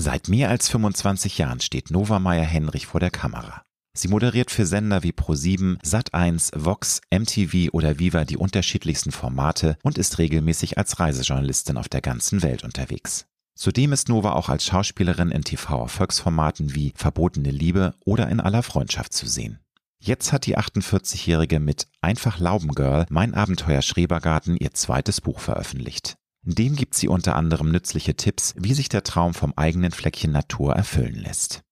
Seit mehr als 25 Jahren steht Nova Meyer Henrich vor der Kamera. Sie moderiert für Sender wie Pro7, Sat1, Vox, MTV oder Viva die unterschiedlichsten Formate und ist regelmäßig als Reisejournalistin auf der ganzen Welt unterwegs. Zudem ist Nova auch als Schauspielerin in TV-Erfolgsformaten wie Verbotene Liebe oder in aller Freundschaft zu sehen. Jetzt hat die 48-Jährige mit Einfach Laubengirl Mein Abenteuer Schrebergarten ihr zweites Buch veröffentlicht. Dem gibt sie unter anderem nützliche Tipps, wie sich der Traum vom eigenen Fleckchen Natur erfüllen lässt.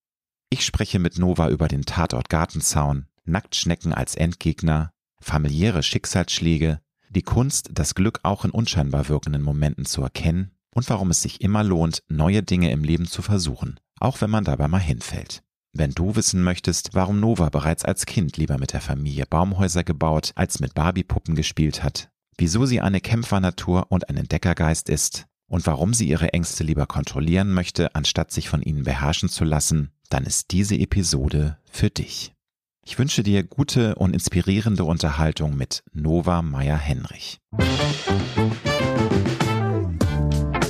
Ich spreche mit Nova über den Tatort Gartenzaun, Nacktschnecken als Endgegner, familiäre Schicksalsschläge, die Kunst, das Glück auch in unscheinbar wirkenden Momenten zu erkennen und warum es sich immer lohnt, neue Dinge im Leben zu versuchen, auch wenn man dabei mal hinfällt. Wenn du wissen möchtest, warum Nova bereits als Kind lieber mit der Familie Baumhäuser gebaut als mit Barbiepuppen gespielt hat, wieso sie eine Kämpfernatur und ein Entdeckergeist ist und warum sie ihre Ängste lieber kontrollieren möchte, anstatt sich von ihnen beherrschen zu lassen, dann ist diese Episode für dich. Ich wünsche dir gute und inspirierende Unterhaltung mit Nova Meyer-Henrich.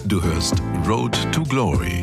Du hörst Road to Glory.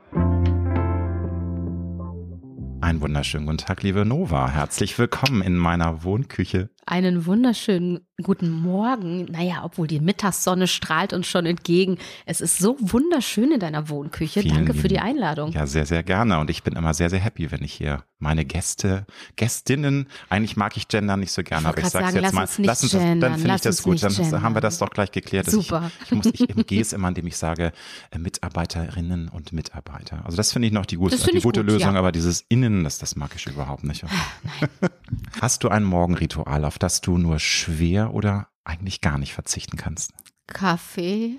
Einen wunderschönen guten Tag, liebe Nova. Herzlich willkommen in meiner Wohnküche. Einen wunderschönen guten Morgen. Naja, obwohl die Mittagssonne strahlt uns schon entgegen. Es ist so wunderschön in deiner Wohnküche. Vielen Danke für die lieben- Einladung. Ja, sehr, sehr gerne. Und ich bin immer sehr, sehr happy, wenn ich hier meine Gäste, Gästinnen, eigentlich mag ich Gender nicht so gerne, Ich aber ich sagen, jetzt lass mal. uns nicht lass uns das, gendern, dann finde ich das gut. Dann haben wir gendern. das doch gleich geklärt. dass Super. Ich, ich muss nicht im Gs immer, indem ich sage äh, Mitarbeiterinnen und Mitarbeiter. Also das finde ich noch die finde die ich gute gut, Lösung, ja. aber dieses Innen, das, das mag ich überhaupt nicht. Hast du ein Morgenritual, auf das du nur schwer oder eigentlich gar nicht verzichten kannst? Kaffee.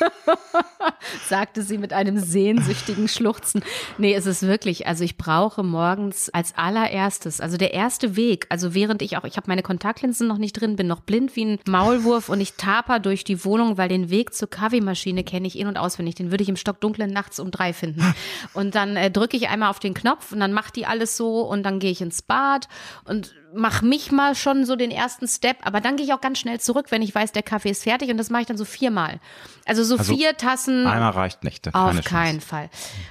sagte sie mit einem sehnsüchtigen Schluchzen. Nee, es ist wirklich, also ich brauche morgens als allererstes, also der erste Weg, also während ich auch, ich habe meine Kontaktlinsen noch nicht drin, bin noch blind wie ein Maulwurf und ich taper durch die Wohnung, weil den Weg zur Kaffeemaschine kenne ich in- und auswendig. Den würde ich im Stockdunklen nachts um drei finden. Und dann äh, drücke ich einmal auf den Knopf und dann macht die alles so und dann gehe ich ins Bad und mach mich mal schon so den ersten Step, aber dann gehe ich auch ganz schnell zurück, wenn ich weiß, der Kaffee ist fertig und das mache ich dann so viermal. Also so Also vier Tassen Einmal reicht nicht. auf keine keinen Chance. Fall.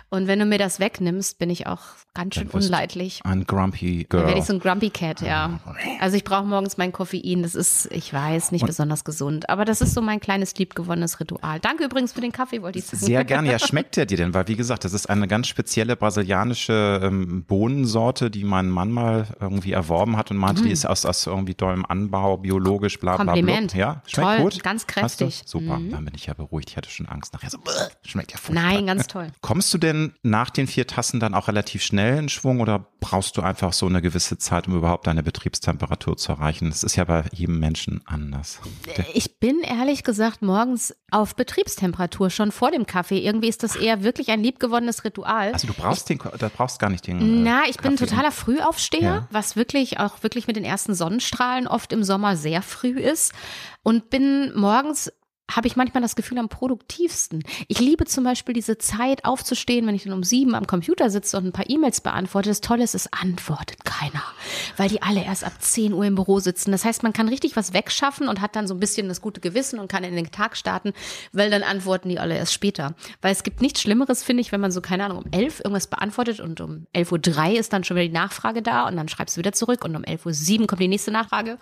Und wenn du mir das wegnimmst, bin ich auch ganz schön Dann unleidlich. Ein Grumpy Dann Girl. werde ich so ein Grumpy Cat, ja. Also ich brauche morgens mein Koffein. Das ist, ich weiß, nicht besonders gesund. Aber das ist so mein kleines liebgewonnenes Ritual. Danke übrigens für den Kaffee, wollte ich sagen. Sehr gerne. Ja, schmeckt der dir denn? Weil, wie gesagt, das ist eine ganz spezielle brasilianische ähm, Bohnensorte, die mein Mann mal irgendwie erworben hat und meinte, die ist aus, aus irgendwie tollem Anbau, biologisch, bla, bla, bla. Mm. Kompliment. Ja, schmeckt Toll, gut. ganz kräftig. Super, dann bin ich ja beruhigt. Ich hatte schon Angst nachher. So, schmeckt ja furchtbar. Nein, ganz toll. Kommst du denn nach den vier Tassen dann auch relativ schnell in Schwung oder brauchst du einfach so eine gewisse Zeit, um überhaupt deine Betriebstemperatur zu erreichen? Das ist ja bei jedem Menschen anders. Ich bin ehrlich gesagt morgens auf Betriebstemperatur schon vor dem Kaffee. Irgendwie ist das eher wirklich ein liebgewonnenes Ritual. Also du brauchst den, da brauchst gar nicht den. Na, äh, ich bin Kaffee. totaler Frühaufsteher, Ja. was wirklich auch wirklich mit den ersten Sonnenstrahlen oft im Sommer sehr früh ist. Und bin morgens habe ich manchmal das Gefühl am produktivsten. Ich liebe zum Beispiel diese Zeit aufzustehen, wenn ich dann um sieben am Computer sitze und ein paar E-Mails beantworte. Das Tolle ist, es antwortet keiner, weil die alle erst ab 10 Uhr im Büro sitzen. Das heißt, man kann richtig was wegschaffen und hat dann so ein bisschen das gute Gewissen und kann in den Tag starten, weil dann antworten die alle erst später. Weil es gibt nichts Schlimmeres, finde ich, wenn man so, keine Ahnung, um 11 irgendwas beantwortet und um 11.03 Uhr ist dann schon wieder die Nachfrage da und dann schreibst du wieder zurück und um 11.07 Uhr kommt die nächste Nachfrage.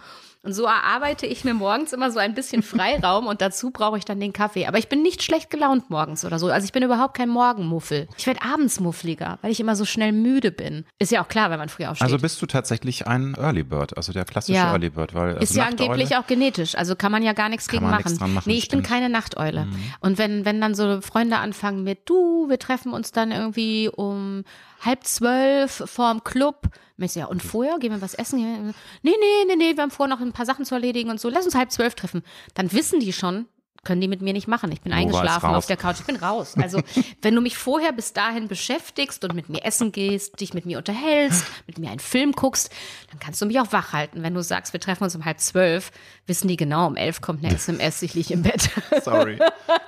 Und so erarbeite ich mir morgens immer so ein bisschen Freiraum und dazu brauche ich dann den Kaffee. Aber ich bin nicht schlecht gelaunt morgens oder so. Also ich bin überhaupt kein Morgenmuffel. Ich werde abends muffliger, weil ich immer so schnell müde bin. Ist ja auch klar, wenn man früh aufsteht. Also bist du tatsächlich ein Early Bird, also der klassische Ja. Early Bird, weil also ist ja angeblich auch genetisch, also kann man ja gar nichts gegen man nichts machen. machen, Nee, ich bin stimmt. Mhm. keine Nachteule. Und wenn, wenn dann so Freunde anfangen mit, du, wir treffen uns dann irgendwie um halb zwölf vorm Club. Ist ja, und vorher gehen wir was essen? Nee, nee, nee, nee, wir haben vor, noch ein paar Sachen zu erledigen und so. Lass uns halb zwölf treffen. Dann wissen die schon, können die mit mir nicht machen. Ich bin eingeschlafen auf der Couch, ich bin raus. Also wenn du mich vorher bis dahin beschäftigst und mit mir essen gehst, dich mit mir unterhältst, mit mir einen Film guckst, dann kannst du mich auch wach halten. Wenn du sagst, wir treffen uns um halb zwölf, wissen die genau, um elf kommt eine SMS, ich liege im Bett. Sorry,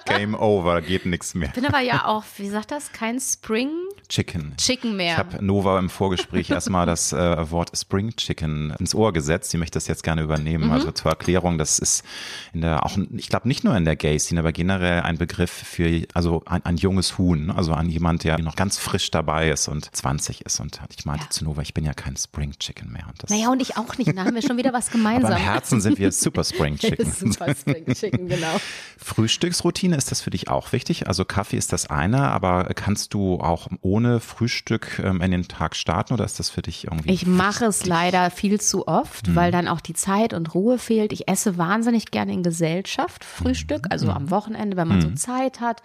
Game over, geht nichts mehr. Ich bin aber ja auch, wie sagt das, kein Spring Chicken. Chicken mehr. Ich habe Nova im Vorgespräch erstmal das äh, Wort Spring Chicken ins Ohr gesetzt. Sie möchte das jetzt gerne übernehmen. Mhm. Also zur Erklärung, das ist in der auch, ich glaube nicht nur in der Gay-Szene, aber generell ein Begriff für also ein, ein junges Huhn, also an jemand, der noch ganz frisch dabei ist und 20 ist. Und ich meinte ja. zu Nova, ich bin ja kein Spring Chicken mehr. Und naja, und ich auch nicht. Da haben wir schon wieder was gemeinsam. aber im Herzen sind wir Super Spring Chicken. Super Spring Chicken, genau. Frühstücksroutine, ist das für dich auch wichtig? Also Kaffee ist das eine, aber kannst du auch ohne Frühstück ähm, in den Tag starten oder ist das für dich irgendwie? Ich mache es leider viel zu oft, mhm. weil dann auch die Zeit und Ruhe fehlt. Ich esse wahnsinnig gerne in Gesellschaft Frühstück, also mhm. am Wochenende, wenn man mhm. so Zeit hat.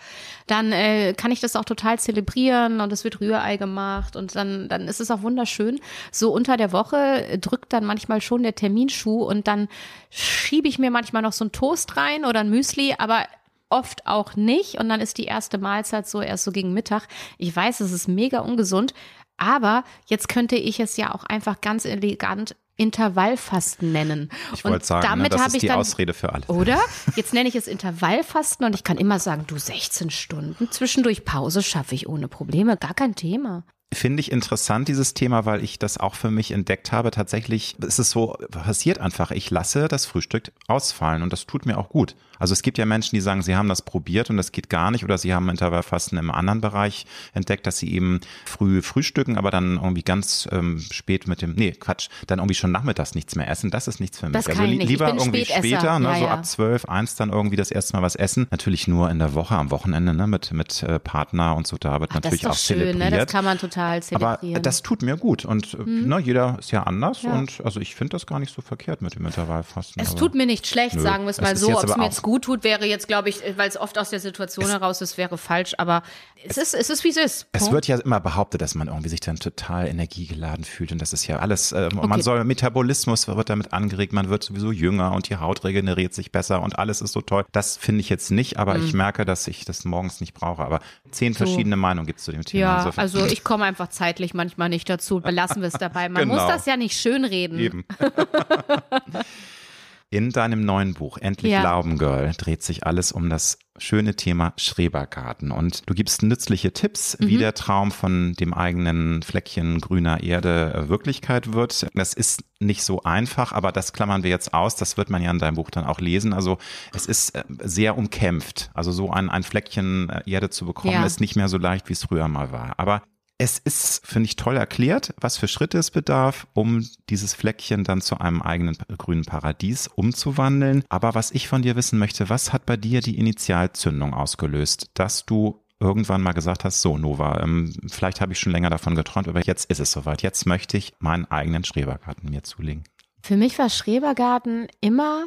Dann äh, kann ich das auch total zelebrieren und es wird Rührei gemacht und dann, dann ist es auch wunderschön. So unter der Woche drückt dann manchmal schon der Terminschuh und dann schiebe ich mir manchmal noch so ein Toast rein oder ein Müsli, aber oft auch nicht. Und dann ist die erste Mahlzeit so erst so gegen Mittag. Ich weiß, es ist mega ungesund, aber jetzt könnte ich es ja auch einfach ganz elegant Intervallfasten nennen. Ich wollte sagen, ne, damit ne, das ist die dann, Ausrede für alle. Oder? Jetzt nenne ich es Intervallfasten und ich kann immer sagen, du 16 Stunden zwischendurch Pause schaffe ich ohne Probleme, gar kein Thema. Finde ich interessant, dieses Thema, weil ich das auch für mich entdeckt habe. Tatsächlich ist es so, passiert einfach, ich lasse das Frühstück ausfallen und das tut mir auch gut. Also es gibt ja Menschen, die sagen, sie haben das probiert und das geht gar nicht oder sie haben Intervallfasten im anderen Bereich entdeckt, dass sie eben früh frühstücken, aber dann irgendwie ganz ähm, spät mit dem, nee, Quatsch, dann irgendwie schon nachmittags nichts mehr essen. Das ist nichts für mich. Das also li lieber irgendwie später, ne, ja, so ab zwölf, eins dann irgendwie das erste Mal was essen. Natürlich nur in der Woche, am Wochenende, ne, mit, mit äh, Partner und so, da wird Ach, natürlich auch schön, zelebriert. Ne? Das kann man total zelebrieren. Aber das tut mir gut und mhm. ne, jeder ist ja anders ja. und also ich finde das gar nicht so verkehrt mit dem Intervallfasten. Es tut mir nicht schlecht, nö, sagen wir es mal so, ob es mir jetzt gut tut, wäre jetzt, glaube ich, weil es oft aus der Situation es heraus ist, wäre falsch, aber es, es ist, es ist, wie es ist. Es wird ja immer behauptet, dass man irgendwie sich dann total energiegeladen fühlt und das ist ja alles, äh, okay. man soll, Metabolismus wird damit angeregt, man wird sowieso jünger und die Haut regeneriert sich besser und alles ist so toll. Das finde ich jetzt nicht, aber mhm. ich merke, dass ich das morgens nicht brauche, aber zehn so. verschiedene Meinungen gibt es zu dem Thema. Ja, also ich komme einfach zeitlich manchmal nicht dazu, belassen wir es dabei. Man genau. muss das ja nicht schönreden. Eben. In deinem neuen Buch Endlich ja. Girl dreht sich alles um das schöne Thema Schrebergarten und du gibst nützliche Tipps, mhm. wie der Traum von dem eigenen Fleckchen grüner Erde äh, Wirklichkeit wird. Das ist nicht so einfach, aber das klammern wir jetzt aus. Das wird man ja in deinem Buch dann auch lesen. Also es ist äh, sehr umkämpft. Also so ein, ein Fleckchen äh, Erde zu bekommen, ja. ist nicht mehr so leicht, wie es früher mal war. Aber es ist, finde ich, toll erklärt, was für Schritte es bedarf, um dieses Fleckchen dann zu einem eigenen grünen Paradies umzuwandeln. Aber was ich von dir wissen möchte, was hat bei dir die Initialzündung ausgelöst, dass du irgendwann mal gesagt hast, so Nova, ähm, vielleicht habe ich schon länger davon geträumt, aber jetzt ist es soweit. Jetzt möchte ich meinen eigenen Schrebergarten mir zulegen. Für mich war Schrebergarten immer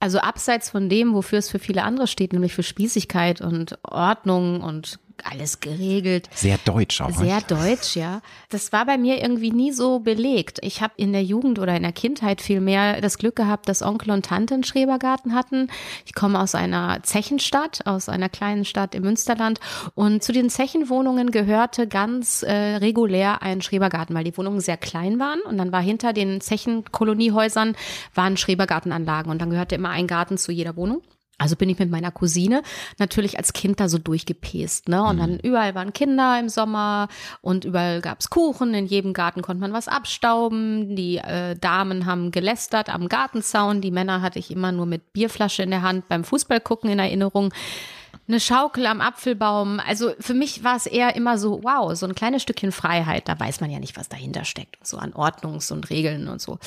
also abseits von dem, wofür es für viele andere steht, nämlich für Spießigkeit und Ordnung und alles geregelt. Sehr deutsch auch. Sehr nicht? deutsch, ja. Das war bei mir irgendwie nie so belegt. Ich habe in der Jugend oder in der Kindheit viel mehr das Glück gehabt, dass Onkel und Tante einen Schrebergarten hatten. Ich komme aus einer Zechenstadt, aus einer kleinen Stadt im Münsterland. Und zu den Zechenwohnungen gehörte ganz äh, regulär ein Schrebergarten, weil die Wohnungen sehr klein waren. Und dann war hinter den Zechenkoloniehäusern waren Schrebergartenanlagen. Und dann gehörte immer ein Garten zu jeder Wohnung. Also bin ich mit meiner Cousine natürlich als Kind da so durchgepest, ne? Und mhm. dann überall waren Kinder im Sommer und überall gab's Kuchen, in jedem Garten konnte man was abstauben. Die äh, Damen haben gelästert am Gartenzaun, die Männer hatte ich immer nur mit Bierflasche in der Hand beim Fußballgucken in Erinnerung eine Schaukel am Apfelbaum. Also für mich war es eher immer so, wow, so ein kleines Stückchen Freiheit. Da weiß man ja nicht, was dahinter steckt. So an Ordnungs- und Regeln und so.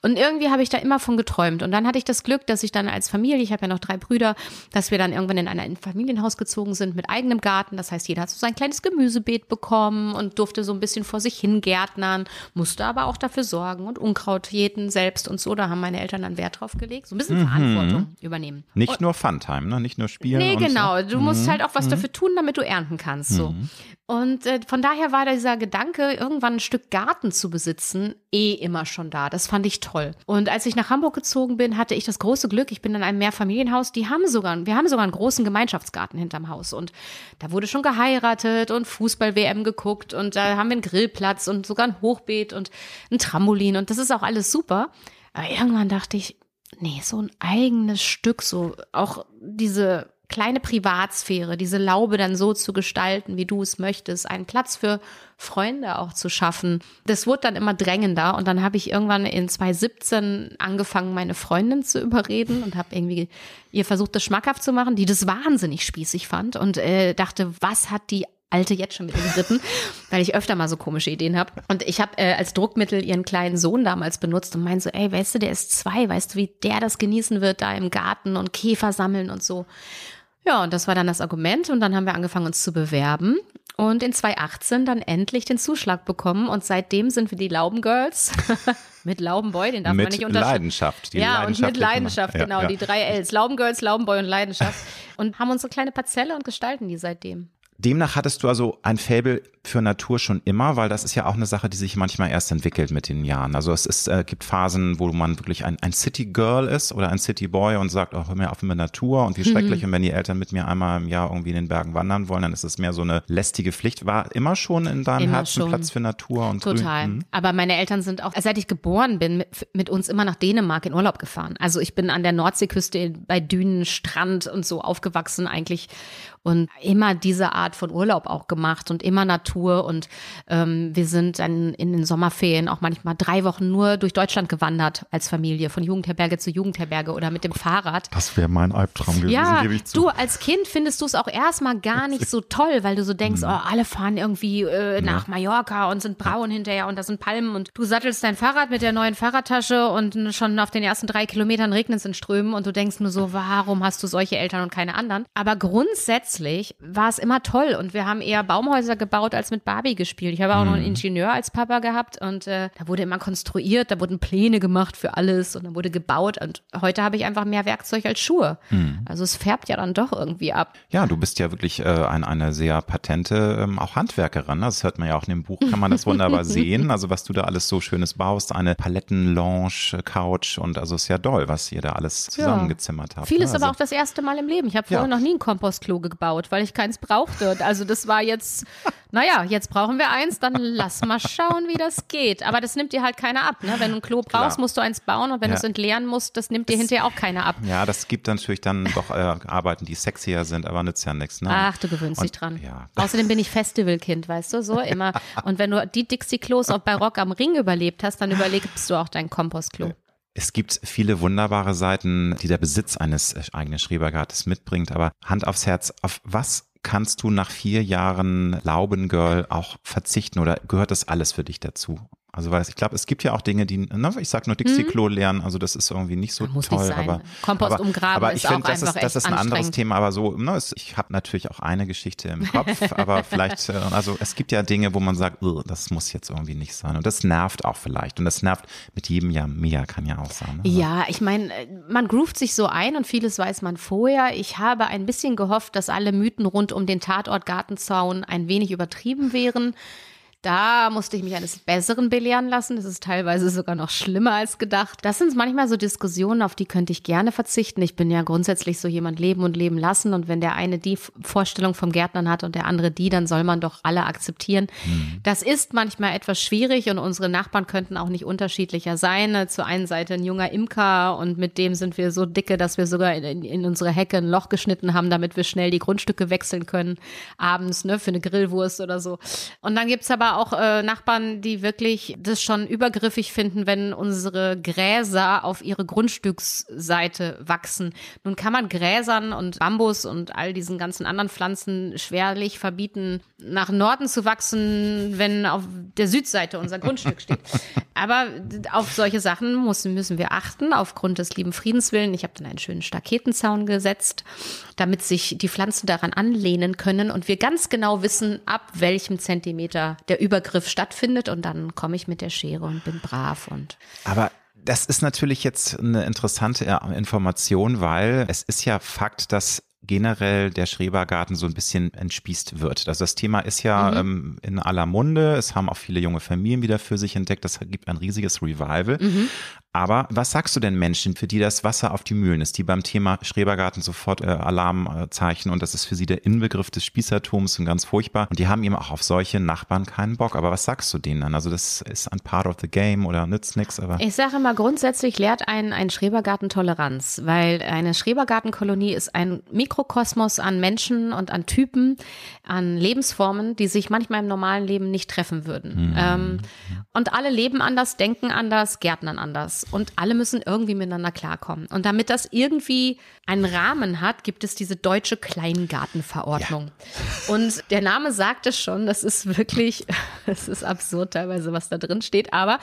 Und irgendwie habe ich da immer von geträumt. Und dann hatte ich das Glück, dass ich dann als Familie, ich habe ja noch drei Brüder, dass wir dann irgendwann in ein Familienhaus gezogen sind mit eigenem Garten. Das heißt, jeder hat so sein kleines Gemüsebeet bekommen und durfte so ein bisschen vor sich hin gärtnern, musste aber auch dafür sorgen und Unkraut jäten selbst und so. Da haben meine Eltern dann Wert drauf gelegt. So ein bisschen mhm. Verantwortung übernehmen. Nicht und, nur Funtime, ne? Nicht nur spielen. Nee, genau Genau, ne? du musst Mhm. halt auch was dafür tun, damit du ernten kannst. So. Mhm. Und äh, von daher war dieser Gedanke, irgendwann ein Stück Garten zu besitzen, eh immer schon da. Das fand ich toll. Und als ich nach Hamburg gezogen bin, hatte ich das große Glück, ich bin in einem Mehrfamilienhaus, die haben sogar, wir haben sogar einen großen Gemeinschaftsgarten hinterm Haus. Und da wurde schon geheiratet und Fußball-WM geguckt und da haben wir einen Grillplatz und sogar ein Hochbeet und ein Trampolin und das ist auch alles super. Aber irgendwann dachte ich, nee, so ein eigenes Stück, so auch diese kleine Privatsphäre, diese Laube dann so zu gestalten, wie du es möchtest, einen Platz für Freunde auch zu schaffen. Das wurde dann immer drängender und dann habe ich irgendwann in 2017 angefangen, meine Freundin zu überreden und habe irgendwie ihr versucht, das schmackhaft zu machen, die das wahnsinnig spießig fand und äh, dachte, was hat die Alte jetzt schon mit den Ritten, weil ich öfter mal so komische Ideen habe. Und ich habe äh, als Druckmittel ihren kleinen Sohn damals benutzt und meinte so, ey, weißt du, der ist zwei, weißt du, wie der das genießen wird da im Garten und Käfer sammeln und so. Ja, und das war dann das Argument und dann haben wir angefangen, uns zu bewerben und in 2018 dann endlich den Zuschlag bekommen und seitdem sind wir die Laubengirls mit Laubenboy, den darf man Mit nicht unterscheiden. Leidenschaft. die Ja, und mit Leidenschaft, Ja, genau, ja. die drei Ls. Laubengirls, Laubenboy und Leidenschaft. Und haben unsere kleine Parzelle und gestalten die seitdem. Demnach hattest du also ein Faible für Natur schon immer, weil das ist ja auch eine Sache, die sich manchmal erst entwickelt mit den Jahren. Also es ist, äh, gibt Phasen, wo man wirklich ein, ein City Girl ist oder ein City Boy und sagt, oh, hör mir auf mit Natur und wie schrecklich. Und wenn die Eltern mit mir einmal im Jahr irgendwie in den Bergen wandern wollen, dann ist es mehr so eine lästige Pflicht. War immer schon in deinem Immer Herzen schon. Platz für Natur und Total. Grün? Mhm. Aber meine Eltern sind auch, seit ich geboren bin, mit, mit uns immer nach Dänemark in Urlaub gefahren. Also ich bin an der Nordseeküste bei Dünen, Strand und so aufgewachsen eigentlich und immer diese Art von Urlaub auch gemacht und immer Natur und ähm, wir sind dann in den Sommerferien auch manchmal drei Wochen nur durch Deutschland gewandert als Familie, von Jugendherberge zu Jugendherberge oder mit dem Fahrrad. Das wäre mein Albtraum gewesen, Ja, gebe ich zu. du als Kind findest du es auch erstmal gar nicht so toll, weil du so denkst, Mhm. oh, alle fahren irgendwie äh, nach Mallorca und sind braun hinterher und da sind Palmen und du sattelst dein Fahrrad mit der neuen Fahrradtasche und schon auf den ersten drei Kilometern regnet es in Strömen und du denkst nur so, warum hast du solche Eltern und keine anderen? Aber grundsätzlich war es immer toll und wir haben eher Baumhäuser gebaut als mit Barbie gespielt. Ich habe auch noch Mhm. einen Ingenieur als Papa gehabt und äh, da wurde immer konstruiert, da wurden Pläne gemacht für alles und dann wurde gebaut und heute habe ich einfach mehr Werkzeug als Schuhe. Mhm. Also es färbt ja dann doch irgendwie ab. Ja, du bist ja wirklich äh, ein, eine sehr patente ähm, auch Handwerkerin. ne? Das hört man ja auch in dem Buch, kann man das wunderbar sehen. Also was du da alles so Schönes baust, eine Palettenlounge, äh, Couch und also ist ja doll, was ihr da alles zusammengezimmert habt. Vieles ne? aber also, auch das erste Mal im Leben. Ich habe Ja. vorher noch nie ein Kompostklo gebaut, weil ich keins brauchte. Also das war jetzt, naja, jetzt brauchen wir eins, dann lass mal schauen, wie das geht. Aber das nimmt dir halt keiner ab. Ne? Wenn du ein Klo brauchst, Klar. musst du eins bauen und wenn Ja. du es entleeren musst, das nimmt dir hinterher auch keiner ab. Ja, das gibt natürlich dann doch äh, Arbeiten, die sexier sind, aber nützt ja nichts. Ne? Ach, du gewöhnst Und- dich dran. Ja. Außerdem bin ich Festivalkind, weißt du, so immer. Und wenn du die Dixie-Klos auch bei Rock am Ring überlebt hast, dann überlebst du auch dein Kompostklo. Es gibt viele wunderbare Seiten, die der Besitz eines äh, eigenen Schrebergartes mitbringt, aber Hand aufs Herz, auf was kannst du nach vier Jahren Laubengirl auch verzichten oder gehört das alles für dich dazu? Also weil ich glaube, es gibt ja auch Dinge, die, ne, ich sag nur Dixie-Klo lernen, also das ist irgendwie nicht so Mhm. Muss toll. nicht sein. Aber, Kompost aber, umgraben aber ich finde, das ist, das ist ein anderes. Thema, aber so, ne, es, ich habe natürlich auch eine Geschichte im Kopf, aber vielleicht, äh, also es gibt ja Dinge, wo man sagt, "Ugh, das muss jetzt irgendwie nicht sein und das nervt auch vielleicht und das nervt mit jedem Jahr mehr, kann ja auch sein. ne? Ja, ich meine, man groovt sich so ein und vieles weiß man vorher. Ich habe ein bisschen gehofft, dass alle Mythen rund um den Tatort Gartenzaun ein wenig übertrieben wären. Da musste ich mich eines Besseren belehren lassen. Das ist teilweise sogar noch schlimmer als gedacht. Das sind manchmal so Diskussionen, auf die könnte ich gerne verzichten. Ich bin ja grundsätzlich so jemand leben und leben lassen. Und wenn der eine die Vorstellung vom Gärtnern hat und der andere die, dann soll man doch alle akzeptieren. Das ist manchmal etwas schwierig und unsere Nachbarn könnten auch nicht unterschiedlicher sein. Zur einen Seite ein junger Imker und mit dem sind wir so dicke, dass wir sogar in, in unsere Hecke ein Loch geschnitten haben, damit wir schnell die Grundstücke wechseln können, abends, ne, für eine Grillwurst oder so. Und dann gibt's aber auch äh, Nachbarn, die wirklich das schon übergriffig finden, wenn unsere Gräser auf ihre Grundstücksseite wachsen. Nun kann man Gräsern und Bambus und all diesen ganzen anderen Pflanzen schwerlich verbieten, nach Norden zu wachsen, wenn auf der Südseite unser Grundstück steht. Aber auf solche Sachen müssen, müssen wir achten, aufgrund des lieben Friedens willen. Ich habe dann einen schönen Staketenzaun gesetzt, damit sich die Pflanzen daran anlehnen können und wir ganz genau wissen, ab welchem Zentimeter der Übergriff stattfindet. Und dann komme ich mit der Schere und bin brav und Aber das ist natürlich jetzt eine interessante äh, Information, weil es ist ja Fakt, dass generell der Schrebergarten so ein bisschen entspießt wird. Also das Thema ist ja mhm. ähm, in aller Munde. Es haben auch viele junge Familien wieder für sich entdeckt. Das gibt ein riesiges Revival. Mhm. Aber was sagst du denn Menschen, für die das Wasser auf die Mühlen ist, die beim Thema Schrebergarten sofort äh, Alarmzeichen und das ist für sie der Inbegriff des Spießertums und ganz furchtbar. Und die haben eben auch auf solche Nachbarn keinen Bock. Aber was sagst du denen dann? Also das ist ein Part of the game oder nützt nichts. Aber ich sage immer, grundsätzlich lehrt einen ein Schrebergarten Toleranz, weil eine Schrebergartenkolonie ist ein Mikrokosmos an Menschen und an Typen, an Lebensformen, die sich manchmal im normalen Leben nicht treffen würden. Mhm. Ähm, und alle leben anders, denken anders, gärtnern anders und alle müssen irgendwie miteinander klarkommen. Und damit das irgendwie einen Rahmen hat, gibt es diese deutsche Kleingartenverordnung. Ja. Und der Name sagt es schon, das ist wirklich, es ist absurd teilweise, was da drin steht, aber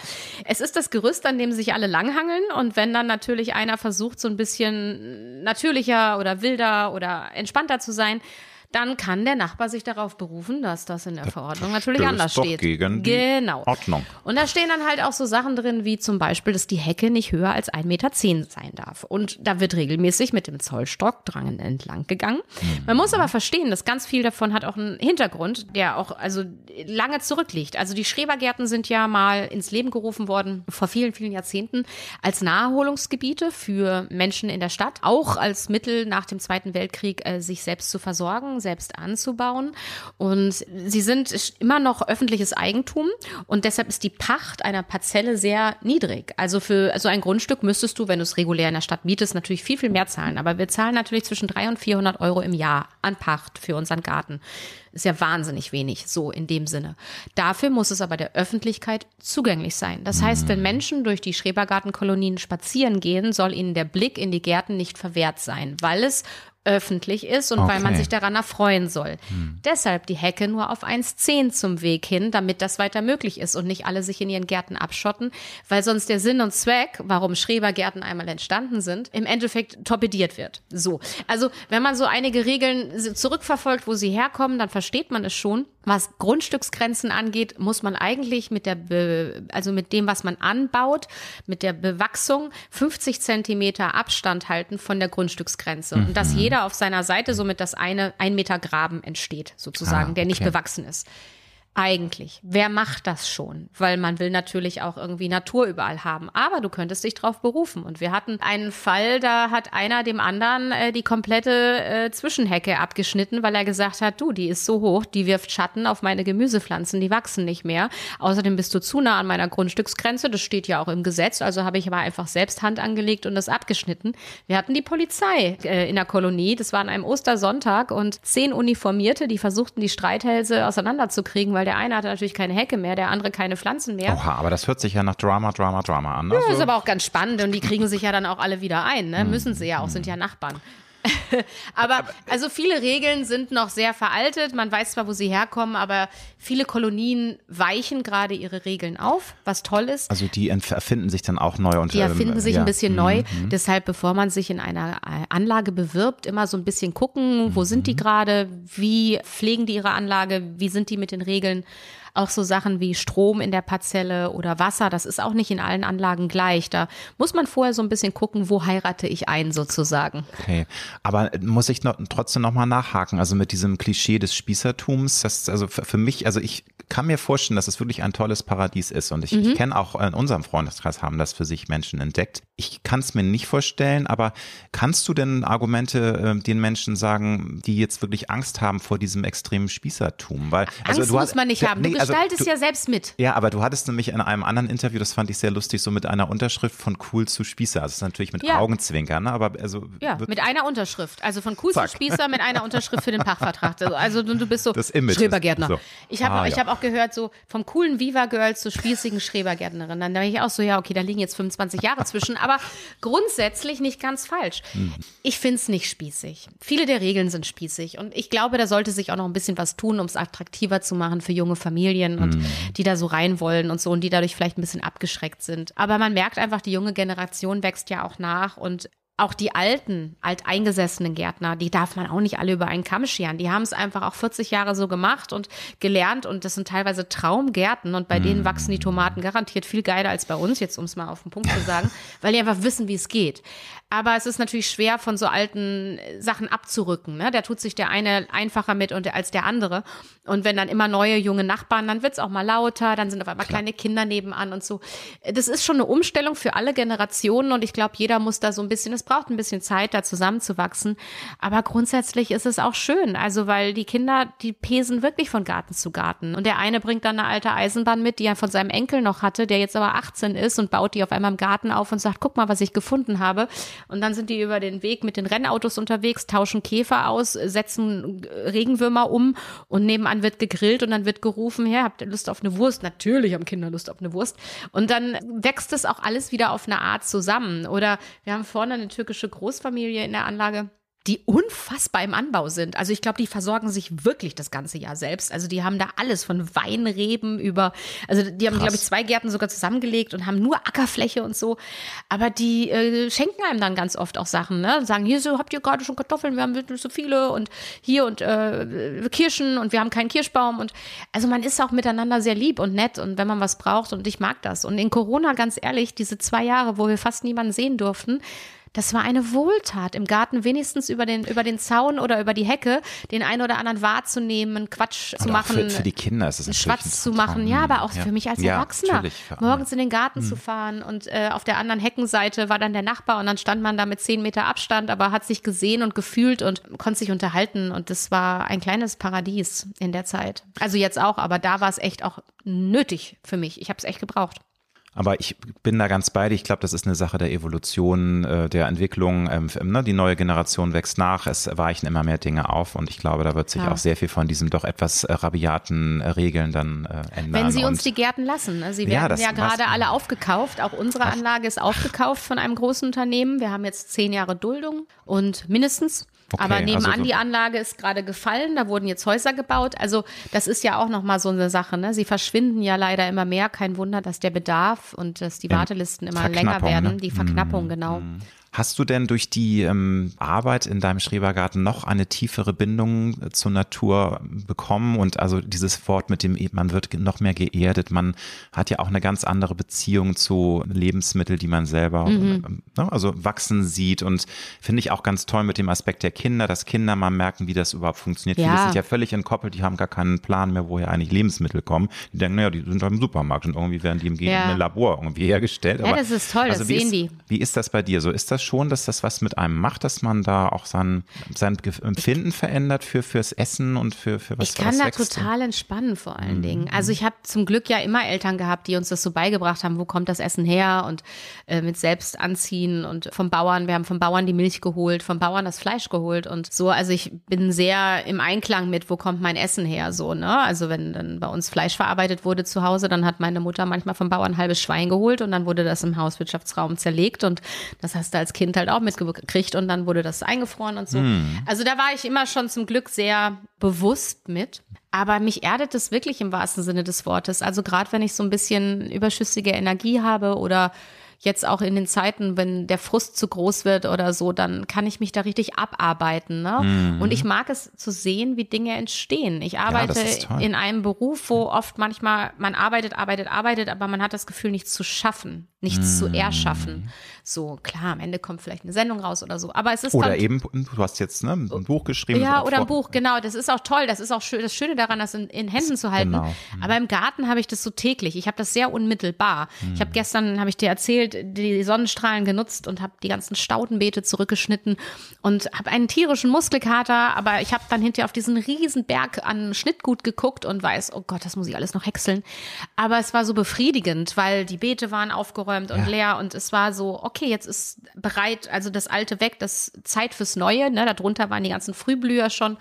es ist das Gerüst, an dem sich alle langhangeln und wenn dann natürlich einer versucht, so ein bisschen natürlicher oder wilder oder entspannter zu sein, dann kann der Nachbar sich darauf berufen, dass das in der Verordnung natürlich anders steht. Gegen genau. Ordnung. Und da stehen dann halt auch so Sachen drin, wie zum Beispiel, dass die Hecke nicht höher als 1,10 Meter sein darf. Und da wird regelmäßig mit dem Zollstock dran entlang gegangen. Mhm. Man muss aber verstehen, dass ganz viel davon hat auch einen Hintergrund, der auch also lange zurückliegt. Also die Schrebergärten sind ja mal ins Leben gerufen worden vor vielen, vielen Jahrzehnten als Naherholungsgebiete für Menschen in der Stadt, auch als Mittel nach dem Zweiten Weltkrieg äh, sich selbst zu versorgen selbst anzubauen. Und sie sind immer noch öffentliches Eigentum und deshalb ist die Pacht einer Parzelle sehr niedrig. Also für so ein Grundstück müsstest du, wenn du es regulär in der Stadt mietest, natürlich viel, viel mehr zahlen. Aber wir zahlen natürlich zwischen 300 und 400 Euro im Jahr an Pacht für unseren Garten. Ist ja wahnsinnig wenig, so in dem Sinne. Dafür muss es aber der Öffentlichkeit zugänglich sein. Das heißt, wenn Menschen durch die Schrebergartenkolonien spazieren gehen, soll ihnen der Blick in die Gärten nicht verwehrt sein, weil es öffentlich ist und okay. weil man sich daran erfreuen soll. Hm. Deshalb die Hecke nur auf 1,10 zum Weg hin, damit das weiter möglich ist und nicht alle sich in ihren Gärten abschotten, weil sonst der Sinn und Zweck, warum Schrebergärten einmal entstanden sind, im Endeffekt torpediert wird. So. Also, wenn man so einige Regeln zurückverfolgt, wo sie herkommen, dann versteht man es schon. Was Grundstücksgrenzen angeht, muss man eigentlich mit der, Be also mit dem, was man anbaut, mit der Bewachsung 50 Zentimeter Abstand halten von der Grundstücksgrenze. Mhm. Und dass jeder auf seiner Seite somit das eine ein Meter Graben entsteht, sozusagen, ah, okay. der nicht bewachsen ist. Eigentlich. Wer macht das schon? Weil man will natürlich auch irgendwie Natur überall haben. Aber du könntest dich drauf berufen. Und wir hatten einen Fall, da hat einer dem anderen äh, die komplette äh, Zwischenhecke abgeschnitten, weil er gesagt hat, du, die ist so hoch, die wirft Schatten auf meine Gemüsepflanzen, die wachsen nicht mehr. Außerdem bist du zu nah an meiner Grundstücksgrenze. Das steht ja auch im Gesetz. Also habe ich aber einfach selbst Hand angelegt und das abgeschnitten. Wir hatten die Polizei äh, in der Kolonie. Das war an einem Ostersonntag und zehn Uniformierte, die versuchten, die Streithälse auseinanderzukriegen, weil der eine hatte natürlich keine Hecke mehr, der andere keine Pflanzen mehr. Oha, aber das hört sich ja nach Drama, Drama, Drama an. Ne? Ja, ist aber auch ganz spannend und die kriegen sich ja dann auch alle wieder ein, ne? Müssen sie ja auch, sind ja Nachbarn. aber also viele Regeln sind noch sehr veraltet. Man weiß zwar, wo sie herkommen, aber viele Kolonien weichen gerade ihre Regeln auf, was toll ist. Also die erfinden sich dann auch neu und die erfinden ähm, sich ja. ein bisschen neu. Mhm. Deshalb, bevor man sich in einer äh, Anlage bewirbt, immer so ein bisschen gucken, wo mhm. sind die gerade, wie pflegen die ihre Anlage, wie sind die mit den Regeln auch so Sachen wie Strom in der Parzelle oder Wasser, das ist auch nicht in allen Anlagen gleich. Da muss man vorher so ein bisschen gucken, wo heirate ich ein sozusagen. Okay, aber muss ich noch, trotzdem nochmal nachhaken, also mit diesem Klischee des Spießertums, das also für mich, also ich kann mir vorstellen, dass es wirklich ein tolles Paradies ist und ich, mhm. ich kenne auch in unserem Freundeskreis haben das für sich Menschen entdeckt. Ich kann es mir nicht vorstellen, aber kannst du denn Argumente äh, den Menschen sagen, die jetzt wirklich Angst haben vor diesem extremen Spießertum? Weil, also Angst muss hast, man nicht haben. Du nee, also gestaltest du, ja selbst mit. Ja, aber du hattest nämlich in einem anderen Interview, das fand ich sehr lustig, so mit einer Unterschrift von cool zu Spießer. Also das ist natürlich mit ja. Augenzwinkern, ne? aber also. Ja, mit einer Unterschrift. Also von cool Zack. zu Spießer mit einer Unterschrift für den Pachtvertrag. Also, also du, bist so das Image Schrebergärtner. So. Ich habe ah, ja. hab auch gehört, so vom coolen Viva Girls zur spießigen Schrebergärtnerin. Dann denke ich auch so, ja, okay, da liegen jetzt 25 Jahre zwischen, aber grundsätzlich nicht ganz falsch. Hm. Ich finde es nicht spießig. Viele der Regeln sind spießig und ich glaube, da sollte sich auch noch ein bisschen was tun, um es attraktiver zu machen für junge Familien und hm. die da so rein wollen und so und die dadurch vielleicht ein bisschen abgeschreckt sind. Aber man merkt einfach, die junge Generation wächst ja auch nach und auch die alten, alteingesessenen Gärtner, die darf man auch nicht alle über einen Kamm scheren. Die haben es einfach auch 40 Jahre so gemacht und gelernt und das sind teilweise Traumgärten und bei mm. denen wachsen die Tomaten garantiert viel geiler als bei uns, jetzt um es mal auf den Punkt zu sagen, weil die einfach wissen, wie es geht. Aber es ist natürlich schwer, von so alten Sachen abzurücken. Ne? Da tut sich der eine einfacher mit und als der andere. Und wenn dann immer neue junge Nachbarn, dann wird's auch mal lauter, dann sind auf einmal Klar. kleine Kinder nebenan und so. Das ist schon eine Umstellung für alle Generationen und ich glaube, jeder muss da so ein bisschen, es braucht ein bisschen Zeit, da zusammenzuwachsen. Aber grundsätzlich ist es auch schön. Also, weil die Kinder, die pesen wirklich von Garten zu Garten. Und der eine bringt dann eine alte Eisenbahn mit, die er von seinem Enkel noch hatte, der jetzt aber 18 ist und baut die auf einmal im Garten auf und sagt, guck mal, was ich gefunden habe. Und dann sind die über den Weg mit den Rennautos unterwegs, tauschen Käfer aus, setzen Regenwürmer um und nebenan wird gegrillt und dann wird gerufen, her, habt ihr Lust auf eine Wurst? Natürlich haben Kinder Lust auf eine Wurst. Und dann wächst es auch alles wieder auf eine Art zusammen. Oder wir haben vorne eine türkische Großfamilie in der Anlage die unfassbar im Anbau sind. Also ich glaube, die versorgen sich wirklich das ganze Jahr selbst. Also die haben da alles von Weinreben über, also die haben, glaube ich, zwei Gärten sogar zusammengelegt und haben nur Ackerfläche und so. Aber die äh, schenken einem dann ganz oft auch Sachen, ne? Sagen, hier so habt ihr gerade schon Kartoffeln, wir haben so viele und hier und äh, Kirschen und wir haben keinen Kirschbaum und also man ist auch miteinander sehr lieb und nett und wenn man was braucht und ich mag das. Und in Corona, ganz ehrlich, diese zwei Jahre, wo wir fast niemanden sehen durften, das war eine Wohltat, im Garten wenigstens über den, über den Zaun oder über die Hecke den einen oder anderen wahrzunehmen, Quatsch zu machen. Für, für, die Kinder ist es ein Schwatz zu machen. Ja, aber auch ja. für mich als ja, Erwachsener. Morgens in den Garten mhm. zu fahren und äh, auf der anderen Heckenseite war dann der Nachbar und dann stand man da mit zehn Meter Abstand, aber hat sich gesehen und gefühlt und konnte sich unterhalten und das war ein kleines Paradies in der Zeit. Also jetzt auch, aber da war es echt auch nötig für mich. Ich habe es echt gebraucht. Aber ich bin da ganz bei dir. Ich glaube, das ist eine Sache der Evolution, äh, der Entwicklung. Ähm, ne? Die neue Generation wächst nach, es weichen immer mehr Dinge auf und ich glaube, da wird sich ja. auch sehr viel von diesem doch etwas äh, rabiaten äh, Regeln dann ändern. Wenn sie uns die Gärten lassen. Ne? Sie werden ja, ja gerade alle aufgekauft. Auch unsere. Anlage ist aufgekauft von einem großen Unternehmen. Wir haben jetzt zehn Jahre Duldung und mindestens Okay, Aber nebenan also so die Anlage ist gerade gefallen, da wurden jetzt Häuser gebaut. Also das ist ja auch nochmal so eine Sache. Ne? Sie verschwinden ja leider immer mehr. Kein Wunder, dass der Bedarf und dass die Wartelisten immer länger werden. Ne? Die Verknappung, mm, genau. Mm. Hast du denn durch die ähm, Arbeit in deinem Schrebergarten noch eine tiefere Bindung äh, zur Natur bekommen? Und also dieses Wort mit dem, man wird noch mehr geerdet, man hat ja auch eine ganz andere Beziehung zu Lebensmitteln, die man selber mhm. Ähm, ne, also wachsen sieht. Und finde ich auch ganz toll mit dem Aspekt der Kinder, dass Kinder mal merken, wie das überhaupt funktioniert. Ja. Viele sind ja völlig entkoppelt, die haben gar keinen Plan mehr, woher eigentlich Lebensmittel kommen. Die denken, naja, die sind halt im Supermarkt und irgendwie werden die im ja. Labor irgendwie hergestellt. Aber, ja, das ist toll, also das sehen ist, die. Wie ist das bei dir so? Ist das das schon, dass das was mit einem macht, dass man da auch sein, sein Empfinden verändert für fürs Essen und für, für was Ich kann da wächst. total entspannen vor allen mhm. Dingen. Also ich habe zum Glück ja immer Eltern gehabt, die uns das so beigebracht haben, wo kommt das Essen her und äh, mit selbst anziehen und vom Bauern, wir haben vom Bauern die Milch geholt, vom Bauern das Fleisch geholt und so. Also ich bin sehr im Einklang mit, wo kommt mein Essen her, so, ne? Also wenn dann bei uns Fleisch verarbeitet wurde zu Hause, dann hat meine Mutter manchmal vom Bauern ein halbes Schwein geholt und dann wurde das im Hauswirtschaftsraum zerlegt und das hast du als Kind halt auch mitgekriegt und dann wurde das eingefroren und so. Mhm. Also da war ich immer schon zum Glück sehr bewusst mit. Aber mich erdet es wirklich im wahrsten Sinne des Wortes. Also gerade wenn ich so ein bisschen überschüssige Energie habe oder jetzt auch in den Zeiten, wenn der Frust zu groß wird oder so, dann kann ich mich da richtig abarbeiten. Ne? Mhm. Und ich mag es zu sehen, wie Dinge entstehen. Ich arbeite ja, in einem Beruf, wo oft manchmal man arbeitet, arbeitet, arbeitet, aber man hat das Gefühl, nichts zu schaffen, nichts mhm. zu erschaffen. So, klar, am Ende kommt vielleicht eine Sendung raus oder so. Aber es ist. Oder eben, du hast jetzt ne, ein Buch geschrieben. Ja, oder ein Buch, genau. Das ist auch toll. Das ist auch schön, das Schöne daran, das in, in Händen das, zu halten. Genau. Mhm. Aber im Garten habe ich das so täglich. Ich habe das sehr unmittelbar. Ich habe gestern, habe ich dir erzählt, die Sonnenstrahlen genutzt und habe die ganzen Staudenbeete zurückgeschnitten und habe einen tierischen Muskelkater, aber ich habe dann hinterher auf diesen riesen Berg an Schnittgut geguckt und weiß, oh Gott, das muss ich alles noch häckseln. Aber es war so befriedigend, weil die Beete waren aufgeräumt und ja. leer. Und es war so, okay, jetzt ist bereit, also das Alte weg, das Zeit fürs Neue, ne, darunter waren die ganzen Frühblüher schon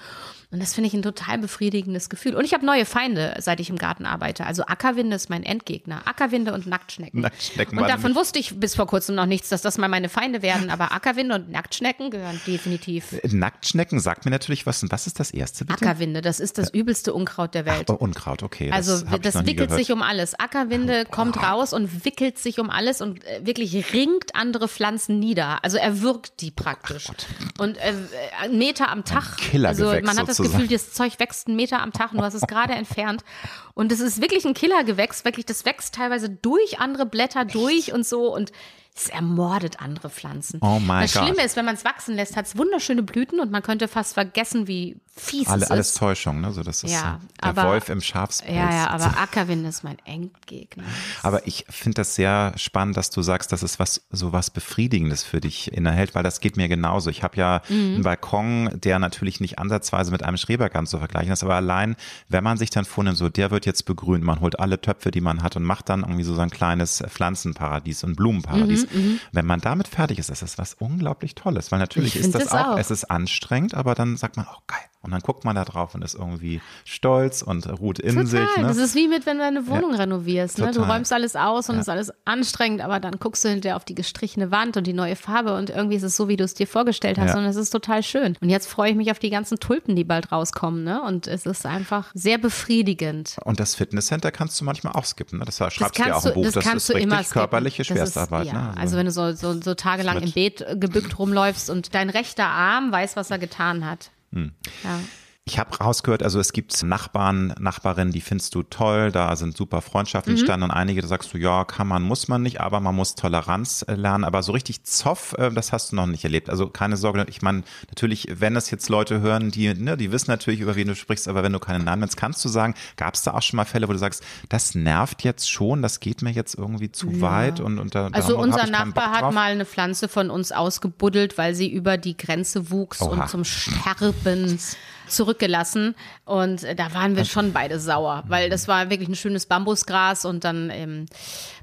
und das finde ich ein total befriedigendes Gefühl. Und ich habe neue Feinde, seit ich im Garten arbeite. Also Ackerwinde ist mein Endgegner. Ackerwinde und Nacktschnecken. Nacktschnecken und davon wusste ich bis vor kurzem noch nichts, dass das mal meine Feinde werden. Aber Ackerwinde und Nacktschnecken gehören definitiv. Äh, Nacktschnecken sagt mir natürlich was. Und was ist das erste bitte? Ackerwinde, das ist das übelste Unkraut der Welt. Ach, oh, Unkraut, okay. Das also das wickelt sich um alles. Ackerwinde oh, kommt raus und wickelt sich um alles und äh, wirklich ringt andere Pflanzen nieder. Also er wirkt die praktisch. und äh, einen Meter am Tag. Ein also man hat das Gefühl, das Zeug wächst einen Meter am Tag und du hast es gerade entfernt. Und es ist wirklich ein Killergewächs, wirklich, das wächst teilweise durch andere Blätter durch und so. Und Es ermordet andere Pflanzen. Oh mein das Gott. Schlimme ist, wenn man es wachsen lässt, hat es wunderschöne Blüten und man könnte fast vergessen, wie fies Alle, es alles ist. Täuschung, ne? So, das ist Ja, der aber- Wolf im Schafspelz. Ja, ja, aber Ackerwind ist mein Endgegner. Aber ich finde das sehr spannend, dass du sagst, dass es was so was Befriedigendes für dich innehält, weil das geht mir genauso. Ich habe ja Mhm. einen Balkon, der natürlich nicht ansatzweise mit einem Schrebergarten zu vergleichen ist, aber allein, wenn man sich dann vornimmt, so der wird jetzt begrünt, man holt alle Töpfe, die man hat und macht dann irgendwie so sein kleines Pflanzenparadies und Blumenparadies. Mhm, wenn man damit fertig ist, ist das was unglaublich Tolles, weil natürlich Ich ist das es auch, auch. es ist anstrengend, aber dann sagt man, oh geil. Und dann guckt man da drauf und ist irgendwie stolz und ruht in Total. sich. Ne? Das ist wie mit, wenn du eine Wohnung renovierst. Ne? Du räumst alles aus und Ja. es ist alles anstrengend, aber dann guckst du hinterher auf die gestrichene Wand und die neue Farbe und irgendwie ist es so, wie du es dir vorgestellt hast Ja. und es ist total schön. Und jetzt freue ich mich auf die ganzen Tulpen, die bald rauskommen. Ne? Und es ist einfach sehr befriedigend. Und das Fitnesscenter kannst du manchmal auch skippen. Ne? Das schreibst Das du ja auch im Buch. das Das, kannst ist du richtig immer skippen. körperliche Das ist- Schwerstarbeit. ja, ne? also wenn du so, so, so tagelang im äh, gebückt rumläufst und dein rechter Arm weiß, was er getan hat. Hm. Ja. Ich habe rausgehört, also es gibt Nachbarn, Nachbarinnen, die findest du toll, da sind super Freundschaften Mhm. entstanden und einige, da sagst du, ja, kann man, muss man nicht, aber man muss Toleranz äh, lernen, aber so richtig Zoff, äh, das hast du noch nicht erlebt. Also keine Sorge, ich meine, natürlich, wenn es jetzt Leute hören, die, ne, die wissen natürlich, über wen du sprichst, aber wenn du keinen Namen nennst, kannst du sagen, gab es da auch schon mal Fälle, wo du sagst, das nervt jetzt schon, das geht mir jetzt irgendwie zu weit und, und da, Also unser Nachbar hat mal eine Pflanze von uns ausgebuddelt, weil sie über die Grenze wuchs Oha. und zum Sterben zurückgelassen. Und äh, da waren wir schon beide sauer, weil das war wirklich ein schönes Bambusgras und dann ähm,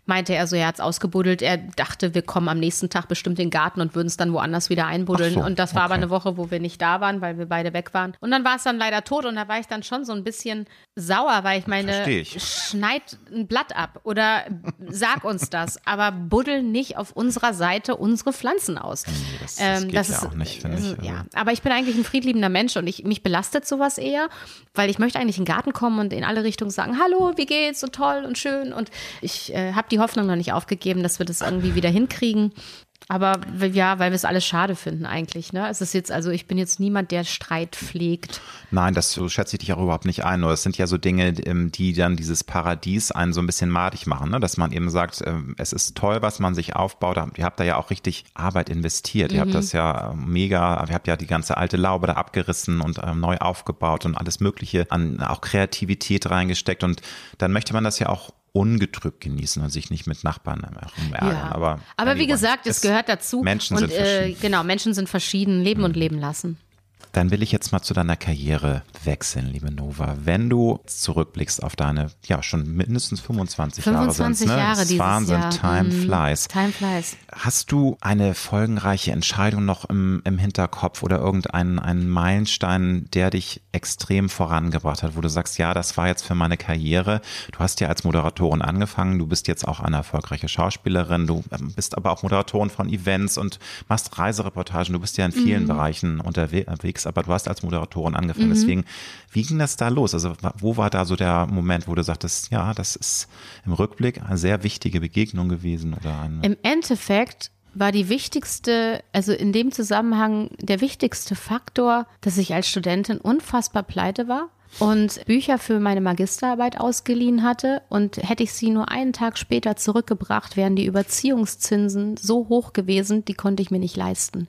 meinte er so, er hat's ausgebuddelt. Er dachte, wir kommen am nächsten Tag bestimmt in den Garten und würden es dann woanders wieder einbuddeln. So, und das war aber okay. eine Woche, wo wir nicht da waren, weil wir beide weg waren. Und dann war es dann leider tot und da war ich dann schon so ein bisschen sauer, weil ich meine, ich. schneid ein Blatt ab oder sag uns das, aber buddel nicht auf unserer Seite unsere Pflanzen aus. das- das geht ja auch nicht, finde ich. also, ja, aber ich bin eigentlich ein friedliebender Mensch und ich, mich belastet sowas eher, weil ich möchte eigentlich in den Garten kommen und in alle Richtungen sagen, hallo, wie geht's, so toll und schön und ich äh, habe die Hoffnung noch nicht aufgegeben, dass wir das irgendwie wieder hinkriegen. Aber ja, weil wir es alles schade finden eigentlich. Ne? Es ist jetzt, also ich bin jetzt niemand, der Streit pflegt. Nein, das so schätze ich dich auch überhaupt nicht ein. Nur es sind ja so Dinge, ähm, die dann dieses Paradies einen so ein bisschen madig machen, ne? dass man eben sagt, ähm, es ist toll, was man sich aufbaut. Ihr habt da ja auch richtig Arbeit investiert. Ihr habt das ja ähm, mega, ihr habt ja die ganze alte Laube da abgerissen und neu aufgebaut und alles Mögliche an auch Kreativität reingesteckt. Und dann möchte man das ja auch ungetrübt genießen und sich nicht mit Nachbarn rumärgern. Ja. Aber, Aber wie gesagt, es gehört dazu. Menschen und, sind verschieden. Äh, genau, Menschen sind verschieden, leben und leben lassen. Dann will ich jetzt mal zu deiner Karriere wechseln, liebe Nova. Wenn du zurückblickst auf deine, ja, schon mindestens 25, Jahre 25 sind's, ne? Jahre ist dieses Wahnsinn, Jahr. time Mhm. flies. Time flies. Hast du eine folgenreiche Entscheidung noch im, im Hinterkopf oder irgendeinen einen Meilenstein, der dich extrem vorangebracht hat, wo du sagst, ja, das war jetzt für meine Karriere. Du hast ja als Moderatorin angefangen, du bist jetzt auch eine erfolgreiche Schauspielerin, du ähm, bist aber auch Moderatorin von Events und machst Reisereportagen, du bist ja in vielen Mhm. Bereichen unterwegs, aber du hast als Moderatorin angefangen. Deswegen, wie ging das da los? Also wo war da so der Moment, wo du sagtest, ja, das ist im Rückblick eine sehr wichtige Begegnung gewesen oder eine Im Endeffekt war die wichtigste, also in dem Zusammenhang der wichtigste Faktor, dass ich als Studentin unfassbar pleite war und Bücher für meine Magisterarbeit ausgeliehen hatte und hätte ich sie nur einen Tag später zurückgebracht, wären die Überziehungszinsen so hoch gewesen, die konnte ich mir nicht leisten.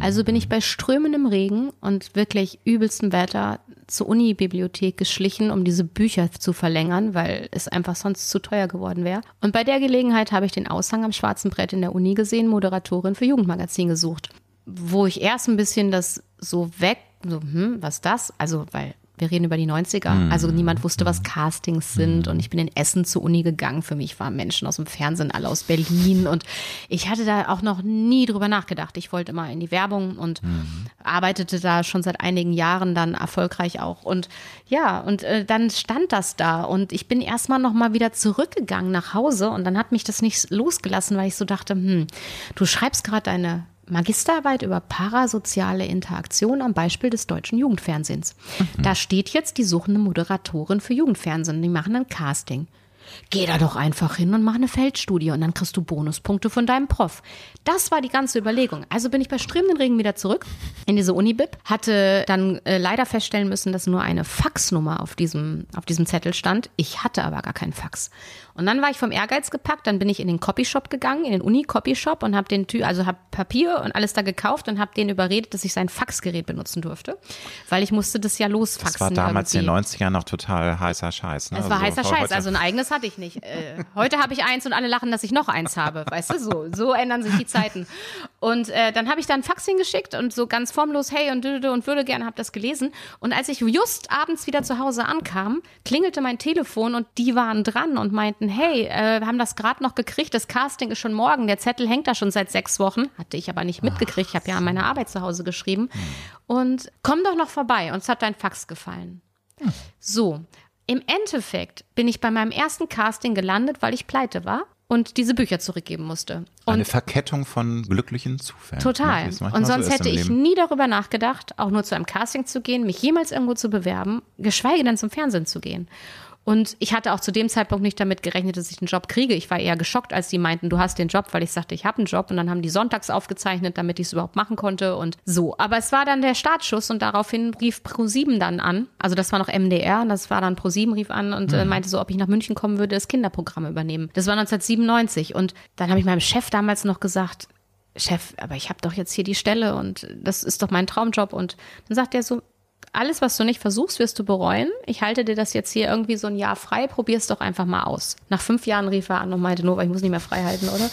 Also bin ich bei strömendem Regen und wirklich übelstem Wetter zur Uni-Bibliothek geschlichen, um diese Bücher zu verlängern, weil es einfach sonst zu teuer geworden wäre. Und bei der Gelegenheit habe ich den Aushang am schwarzen Brett in der Uni gesehen, Moderatorin für Jugendmagazin gesucht. Wo ich erst ein bisschen das so weg, so, hm, was das? Also, weil wir reden über die 90er. Also niemand wusste, was Castings sind. Und ich bin in Essen zur Uni gegangen. Für mich waren Menschen aus dem Fernsehen, alle aus Berlin. Und ich hatte da auch noch nie drüber nachgedacht. Ich wollte immer in die Werbung und arbeitete da schon seit einigen Jahren dann erfolgreich auch. Und ja, und äh, dann stand das da. Und ich bin erstmal nochmal wieder zurückgegangen nach Hause. Und dann hat mich das nicht losgelassen, weil ich so dachte, hm, du schreibst gerade deine Magisterarbeit über parasoziale Interaktion am Beispiel des deutschen Jugendfernsehens. Da steht jetzt die suchende Moderatorin für Jugendfernsehen. Die machen ein Casting. Geh da doch einfach hin und mach eine Feldstudie und dann kriegst du Bonuspunkte von deinem Prof. Das war die ganze Überlegung. Also bin ich bei strömenden Regen wieder zurück in diese Unibib, hatte dann äh, leider feststellen müssen, dass nur eine Faxnummer auf diesem, auf diesem Zettel stand. Ich hatte aber gar keinen Fax. Und dann war ich vom Ehrgeiz gepackt, dann bin ich in den Copyshop gegangen, in den Uni-Copyshop und habe den, Tü also habe Papier und alles da gekauft und habe den überredet, dass ich sein Faxgerät benutzen durfte, weil ich musste das ja losfaxen. Das war damals irgendwie. in den 90ern noch total heißer Scheiß. Ne? Es war also heißer Scheiß, also ein eigenes hatte ich nicht. Äh, heute habe ich eins und alle lachen, dass ich noch eins habe, weißt du, so, so ändern sich die Zeiten. Und äh, dann habe ich dann Fax hingeschickt und so ganz formlos, hey und und würde gerne, habe das gelesen. Und als ich just abends wieder zu Hause ankam, klingelte mein Telefon und die waren dran und meinten, meinten, hey, äh, wir haben das gerade noch gekriegt, das Casting ist schon morgen, der Zettel hängt da schon seit sechs Wochen. Hatte ich aber nicht mitgekriegt, ich habe ja an meiner Arbeit zu Hause geschrieben. Und komm doch noch vorbei, uns hat dein Fax gefallen. So, im Endeffekt bin ich bei meinem ersten Casting gelandet, weil ich pleite war und diese Bücher zurückgeben musste. Und Eine Verkettung von glücklichen Zufällen. Total. Und sonst so hätte ich nie darüber nachgedacht, auch nur zu einem Casting zu gehen, mich jemals irgendwo zu bewerben, geschweige denn zum Fernsehen zu gehen. Und ich hatte auch zu dem Zeitpunkt nicht damit gerechnet, dass ich einen Job kriege. Ich war eher geschockt, als die meinten, du hast den Job, weil ich sagte, ich habe einen Job. Und dann haben die sonntags aufgezeichnet, damit ich es überhaupt machen konnte und so. Aber es war dann der Startschuss und daraufhin rief Pro7 dann an. Also das war noch MDR und das war dann Pro7 rief an und äh, mhm. meinte so, ob ich nach München kommen würde, das Kinderprogramm übernehmen. Das war 1997 und dann habe ich meinem Chef damals noch gesagt, Chef, aber ich habe doch jetzt hier die Stelle und das ist doch mein Traumjob. Und dann sagt er so, alles, was du nicht versuchst, wirst du bereuen. Ich halte dir das jetzt hier irgendwie so ein Jahr frei, probier es doch einfach mal aus. Nach fünf Jahren rief er an und meinte, Nova, ich muss nicht mehr frei halten, oder?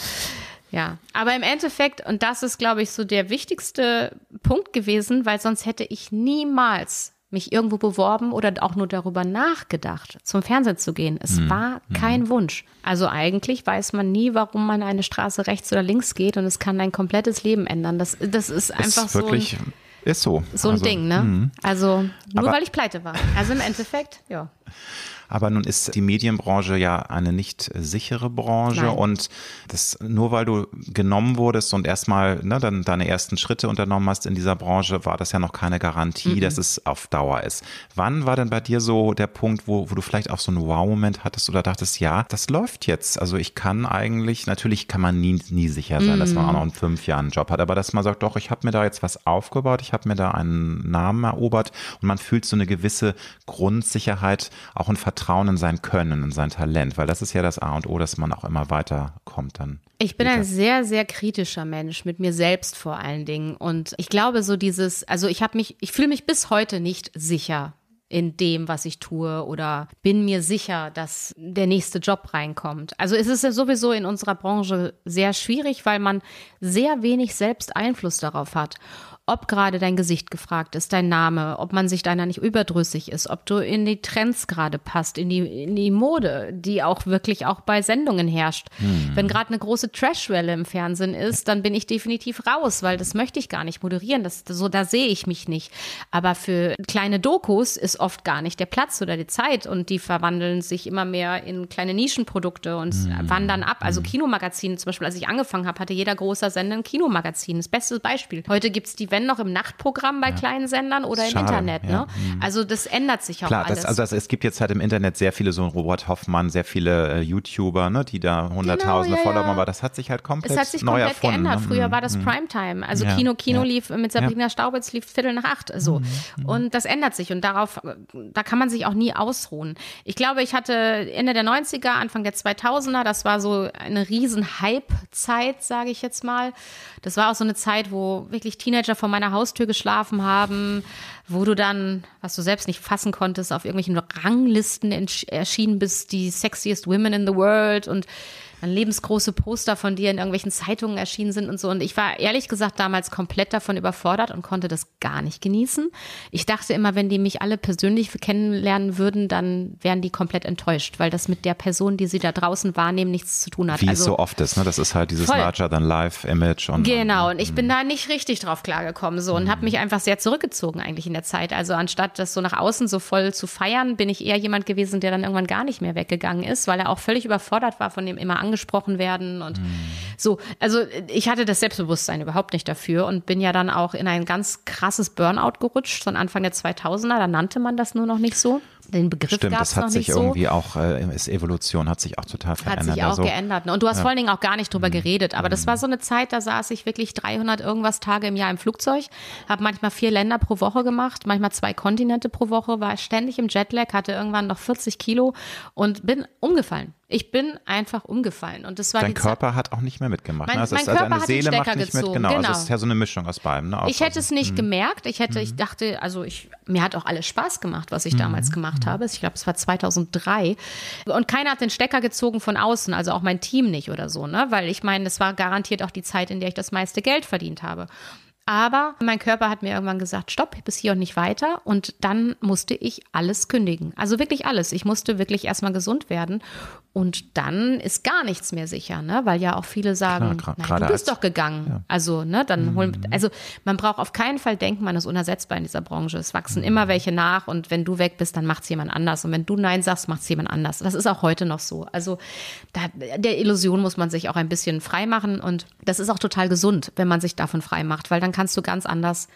Ja, aber im Endeffekt, und das ist, glaube ich, so der wichtigste Punkt gewesen, weil sonst hätte ich niemals mich irgendwo beworben oder auch nur darüber nachgedacht, zum Fernsehen zu gehen. Es mhm. war mhm. kein Wunsch. Also eigentlich weiß man nie, warum man eine Straße rechts oder links geht und es kann dein komplettes Leben ändern. Das, das ist einfach ist wirklich so. Ein ist so. So ein also, Ding, ne? Mh. Also nur weil ich pleite war. Also im Endeffekt, ja. Aber nun ist die Medienbranche ja eine nicht sichere Branche Nein. und das nur weil du genommen wurdest und erstmal ne, dann deine ersten Schritte unternommen hast in dieser Branche, war das ja noch keine Garantie, mhm. dass es auf Dauer ist. Wann war denn bei dir so der Punkt, wo, wo du vielleicht auch so einen Wow-Moment hattest oder dachtest, ja, das läuft jetzt. Also ich kann eigentlich, natürlich kann man nie, nie sicher sein, mhm. dass man auch noch in fünf Jahren einen Job hat, aber dass man sagt, doch, ich habe mir da jetzt was aufgebaut, ich habe mir da einen Namen erobert und man fühlt so eine gewisse Grundsicherheit, auch ein Vertrauen Vertrauen in sein Können, in sein Talent, weil das ist ja das A und O, dass man auch immer weiterkommt dann. Ich bin ein sehr, sehr kritischer Mensch, mit mir selbst vor allen Dingen. Und ich glaube, so dieses, also ich habe mich, ich fühle mich bis heute nicht sicher in dem, was ich tue oder bin mir sicher, dass der nächste Job reinkommt. Also es ist ja sowieso in unserer Branche sehr schwierig, weil man sehr wenig selbst Einfluss darauf hat ob gerade dein Gesicht gefragt ist, dein Name, ob man sich deiner nicht überdrüssig ist, ob du in die Trends gerade passt, in die, in die Mode, die auch wirklich auch bei Sendungen herrscht. Hm. Wenn gerade eine große Trashwelle im Fernsehen ist, dann bin ich definitiv raus, weil das möchte ich gar nicht moderieren. Das, so, da sehe ich mich nicht. Aber für kleine Dokus ist oft gar nicht der Platz oder die Zeit und die verwandeln sich immer mehr in kleine Nischenprodukte und hm. wandern ab. Also hm. Kinomagazine zum Beispiel, als ich angefangen habe, hatte jeder großer Sender ein Kinomagazin. Das beste Beispiel. Heute gibt's die wenn noch im Nachtprogramm bei ja. kleinen Sendern oder im Internet. Ne? Mhm. Also das ändert sich auch Klar, alles. Das, also das, es gibt jetzt halt im Internet sehr viele, so Robert Hoffmann, sehr viele äh, YouTuber, ne, die da hunderttausende genau, Follower haben, aber das hat sich halt komplett Es hat sich neu komplett erfunden, geändert. Ne? Früher war das mhm. Primetime. Also Kino, Kino lief mit Sabrina Staubitz lief Viertel nach acht. So. Mhm, mhm. Und das ändert sich und darauf, da kann man sich auch nie ausruhen. Ich glaube, ich hatte Ende der 90er, Anfang der 2000er, das war so eine riesen Hype-Zeit, sage ich jetzt mal. Das war auch so eine Zeit, wo wirklich Teenager vor meiner Haustür geschlafen haben, wo du dann, was du selbst nicht fassen konntest, auf irgendwelchen Ranglisten erschienen bist, die sexiest women in the world und dann lebensgroße Poster von dir in irgendwelchen Zeitungen erschienen sind und so. Und ich war ehrlich gesagt damals komplett davon überfordert und konnte das gar nicht genießen. Ich dachte immer, wenn die mich alle persönlich kennenlernen würden, dann wären die komplett enttäuscht, weil das mit der Person, die sie da draußen wahrnehmen, nichts zu tun hat. Wie also, es so oft ist, ne? Das ist halt dieses voll. larger than life Image und genau. Und ich bin da nicht richtig drauf klargekommen so und habe mich einfach sehr zurückgezogen eigentlich in der Zeit. Also anstatt das so nach außen so voll zu feiern, bin ich eher jemand gewesen, der dann irgendwann gar nicht mehr weggegangen ist, weil er auch völlig überfordert war von dem immer angesprochen werden und mhm. so. Also ich hatte das Selbstbewusstsein überhaupt nicht dafür und bin ja dann auch in ein ganz krasses Burnout gerutscht von Anfang der 2000er. Da nannte man das nur noch nicht so. Den Begriff Stimmt, das hat sich nicht so. irgendwie auch, äh, ist Evolution hat sich auch total verändert. Hat sich auch also, geändert. Ne? Und du hast Ja. Mhm. vor allen Dingen auch gar nicht drüber geredet. Aber das war so eine Zeit, da saß ich wirklich 300 irgendwas Tage im Jahr im Flugzeug, habe manchmal vier Länder pro Woche gemacht, manchmal zwei Kontinente pro Woche, war ständig im Jetlag, hatte irgendwann noch 40 Kilo und bin umgefallen. Ich bin einfach umgefallen. Und das war Dein die Zeit- Körper hat auch nicht mehr mitgemacht. Mein- ne? Also mein also Körper deine hat den Seele macht Stecker nicht mit, gezogen, genau. Also genau. es ist ja so eine Mischung aus beidem. Ne? Ich hätte es nicht Mhm. gemerkt. Ich hätte, ich dachte, also ich, mir hat auch alles Spaß gemacht, was ich damals Mhm. Gemacht habe. Ich glaube, es war 2003. Und keiner hat den Stecker gezogen von außen, also auch mein Team nicht oder so, ne? Weil ich meine, das war garantiert auch die Zeit, in der ich das meiste Geld verdient habe. Aber mein Körper hat mir irgendwann gesagt, stopp, bis hier und nicht weiter. Und dann musste ich alles kündigen. Also wirklich alles. Ich musste wirklich erstmal gesund werden. Und dann ist gar nichts mehr sicher, ne? Weil ja auch viele sagen, Klar, nein, du bist als- doch gegangen. Also, ne, dann holen, also man braucht auf keinen Fall denken, man ist unersetzbar in dieser Branche. Es wachsen immer welche nach und wenn du weg bist, dann macht's jemand anders. Und wenn du Nein sagst, macht's jemand anders. Das ist auch heute noch so. Also da, der Illusion muss man sich auch ein bisschen frei machen und das ist auch total gesund, wenn man sich davon frei macht, weil dann kannst du ganz anders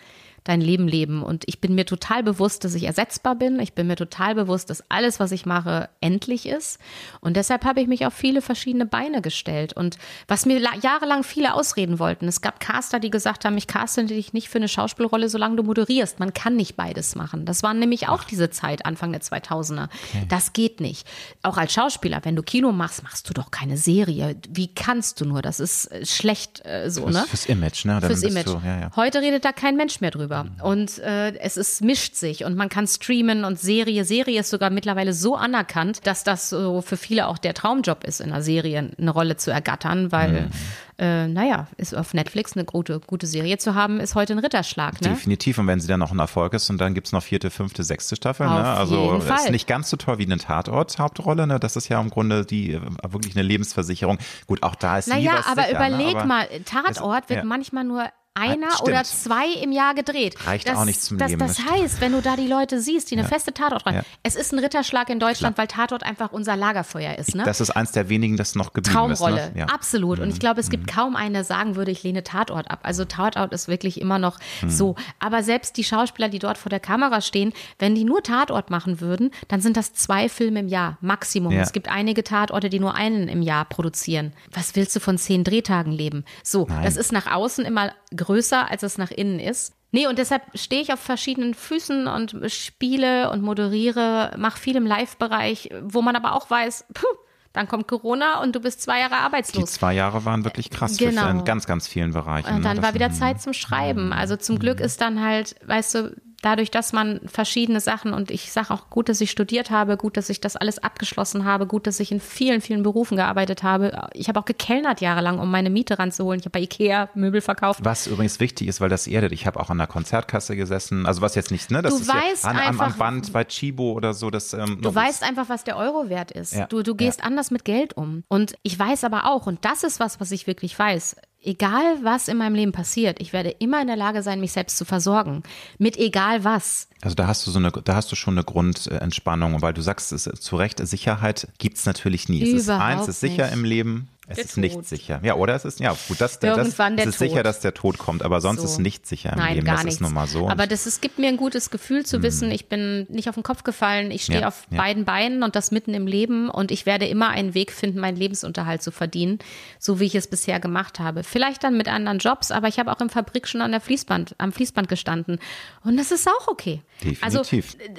dein Leben leben. Und ich bin mir total bewusst, dass ich ersetzbar bin. Ich bin mir total bewusst, dass alles, was ich mache, endlich ist. Und deshalb habe ich mich auf viele verschiedene Beine gestellt. Und was mir la- jahrelang viele ausreden wollten. Es gab Caster, die gesagt haben, ich caste dich nicht für eine Schauspielrolle, solange du moderierst. Man kann nicht beides machen. Das war nämlich auch diese Zeit, Anfang der 2000er. Das geht nicht. Auch als Schauspieler, wenn du Kino machst, machst du doch keine Serie. Wie kannst du nur? Das ist äh, schlecht äh, so, Fürs, ne? fürs Image, ne? Dann fürs Image. Du, ja, ja. Heute redet da kein Mensch mehr drüber. Und äh, es ist, mischt sich und man kann streamen und Serie. Serie ist sogar mittlerweile so anerkannt, dass das so für viele auch der Traumjob ist, in einer Serie eine Rolle zu ergattern, weil, äh, naja, ist auf Netflix eine gute, gute Serie zu haben, ist heute ein Ritterschlag. Ne? Definitiv. Und wenn sie dann noch ein Erfolg ist und dann gibt's noch vierte, fünfte, sechste Staffel. Auf ne? Also jeden ist Fall. nicht ganz so toll wie eine Tatort-Hauptrolle. Ne? Das ist ja im Grunde die äh, wirklich eine Lebensversicherung. Gut, auch da ist Naja, aber sicher, überleg ne? aber mal, Tatort es- wird ja. manchmal nur einer Stimmt. oder zwei im Jahr gedreht. Reicht das, auch nicht zum das, Leben, Das das heißt, wenn du da die Leute siehst, die eine feste Tatortreihe, Ja. es ist ein Ritterschlag in Deutschland, weil Tatort einfach unser Lagerfeuer ist. Ne? Das ist eins der wenigen, das noch geblieben Traumrolle, ist. Ne? Ja. Mhm. absolut. Und ich glaube, es gibt kaum einen, der sagen würde, ich lehne Tatort ab. Also Tatort ist wirklich immer noch Mhm. so. Aber selbst die Schauspieler, die dort vor der Kamera stehen, wenn die nur Tatort machen würden, dann sind das zwei Filme im Jahr, Maximum. Ja. Es gibt einige Tatorte, die nur einen im Jahr produzieren. Was willst du von zehn Drehtagen leben? So, Nein. das ist nach außen immer größer, als es nach innen ist. Nee, und deshalb stehe ich auf verschiedenen Füßen und spiele und moderiere, mache viel im Live-Bereich, wo man aber auch weiß, puh, dann kommt Corona und du bist zwei Jahre Die arbeitslos. zwei Jahre waren wirklich krass Genau. für in ganz, ganz vielen Bereichen. Und dann ne? war Das- wieder Zeit zum Schreiben. Also zum Glück ist dann halt, weißt du, dadurch, dass man verschiedene Sachen und ich sage auch gut, dass ich studiert habe, gut, dass ich das alles abgeschlossen habe, gut, dass ich in vielen, vielen Berufen gearbeitet habe. Ich habe auch gekellnert jahrelang, um meine Miete ranzuholen. Ich habe bei Ikea Möbel verkauft. Was übrigens wichtig ist, weil das erdet. Ich habe auch an der Konzertkasse gesessen. Also was jetzt nicht, ne? Das Du ist weißt ja an, am, am einfach- Band bei Chibo oder so. Das, ähm, Du weißt einfach, was der Euro wert ist. Ja, Du, du gehst anders mit Geld um. Und ich weiß aber auch, und das ist was, was ich wirklich weiß, egal was in meinem Leben passiert, ich werde immer in der Lage sein, mich selbst zu versorgen. Mit egal was. Also da hast du so eine, da hast du schon eine Grundentspannung, weil du sagst, es ist zu Recht, Sicherheit gibt's natürlich nie. Es ist Überhaupt eins ist sicher nicht. im Leben, es Der ist nicht Tod. sicher. Ja, oder es ist, ja, gut, das, das, Irgendwann es der ist sicher, Tod. dass der Tod kommt, aber sonst So. ist nichts sicher im Nein, Leben. gar das nichts. ist nun mal so. Aber das ist, gibt mir ein gutes Gefühl zu wissen, ich bin nicht auf den Kopf gefallen, ich stehe Ja, auf ja. beiden Beinen und das mitten im Leben und ich werde immer einen Weg finden, meinen Lebensunterhalt zu verdienen, so wie ich es bisher gemacht habe. Vielleicht dann mit anderen Jobs, aber ich habe auch im Fabrik schon an der Fließband, am Fließband gestanden und das ist auch okay. Definitiv. Also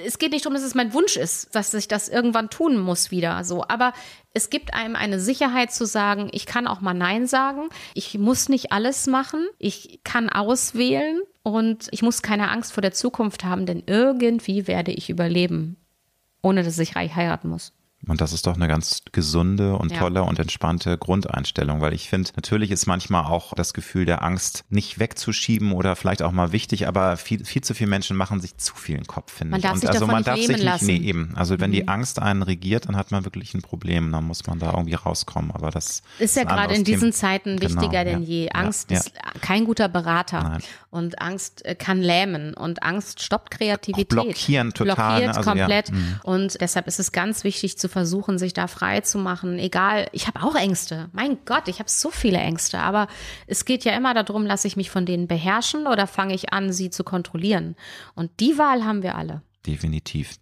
es geht nicht darum, dass es mein Wunsch ist, dass ich das irgendwann tun muss wieder, so, aber es gibt einem eine Sicherheit zu sagen, ich kann auch mal Nein sagen. Ich muss nicht alles machen. Ich kann auswählen und ich muss keine Angst vor der Zukunft haben, denn irgendwie werde ich überleben, ohne dass ich reich heiraten muss. Und das ist doch eine ganz gesunde und Ja. tolle und entspannte Grundeinstellung, weil ich finde, natürlich ist manchmal auch das Gefühl der Angst nicht wegzuschieben oder vielleicht auch mal wichtig, aber viel, viel zu viele Menschen machen sich zu viel im Kopf, finde Man ich. darf und sich also davon man nicht darf sich nicht, lassen. Mhm. nee, eben. Also wenn die Angst einen regiert, dann hat man wirklich ein Problem, dann muss man da irgendwie rauskommen, aber das Ist ja gerade in diesen Thema. Zeiten Genau, wichtiger denn ja. je. Angst ja. ist kein guter Berater. Nein. Und Angst äh, kann lähmen. Und Angst stoppt Kreativität. Auch blockieren total, Blockiert ne? Also, ja. komplett. Und deshalb ist es ganz wichtig zu versuchen, sich da frei zu machen. Egal, ich habe auch Ängste. Mein Gott, ich habe so viele Ängste. Aber es geht ja immer darum, lasse ich mich von denen beherrschen oder fange ich an, sie zu kontrollieren. Und die Wahl haben wir alle. Definitiv.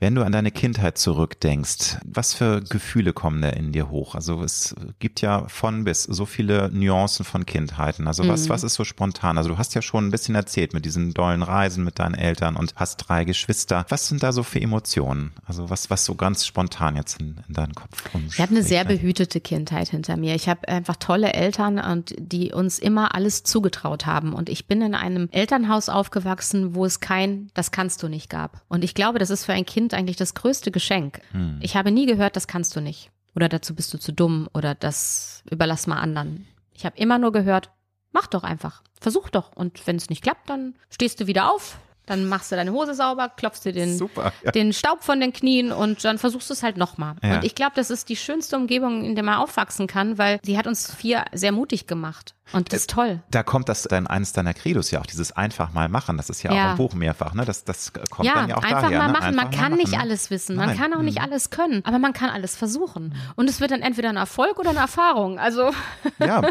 Wenn du an deine Kindheit zurückdenkst, was für Gefühle kommen da in dir hoch? Also es gibt ja von bis so viele Nuancen von Kindheiten. Also was, mhm. was ist so spontan? Also du hast ja schon ein bisschen erzählt mit diesen dollen Reisen mit deinen Eltern und hast drei Geschwister. Was sind da so für Emotionen? Also was, was so ganz spontan jetzt in, in deinen Kopf kommt? Ich habe eine sehr behütete Kindheit hinter mir. Ich habe einfach tolle Eltern und die uns immer alles zugetraut haben. Und ich bin in einem Elternhaus aufgewachsen, wo es kein, das kannst du nicht gab. Und ich glaube, das ist für ein Kind Kind eigentlich das größte Geschenk. Hm. Ich habe nie gehört, das kannst du nicht. Oder dazu bist du zu dumm oder das überlass mal anderen. Ich habe immer nur gehört, mach doch einfach. Versuch doch. Und wenn es nicht klappt, dann stehst du wieder auf, dann machst du deine Hose sauber, klopfst dir den, Super, ja. den Staub von den Knien und dann versuchst du es halt nochmal. Ja. Und ich glaube, das ist die schönste Umgebung, in der man aufwachsen kann, weil sie hat uns vier sehr mutig gemacht. Und das ist toll. Da kommt das dann eines deiner Credos ja auch, dieses einfach mal machen. Das ist ja, ja. auch im Buch mehrfach, ne? Das, das kommt ja, dann ja auch einfach daher. Mal ne? machen. Einfach man kann machen, nicht alles wissen. Man Nein. kann auch nicht hm. alles können. Aber man kann alles versuchen. Und es wird dann entweder ein Erfolg oder eine Erfahrung. Also. Ja.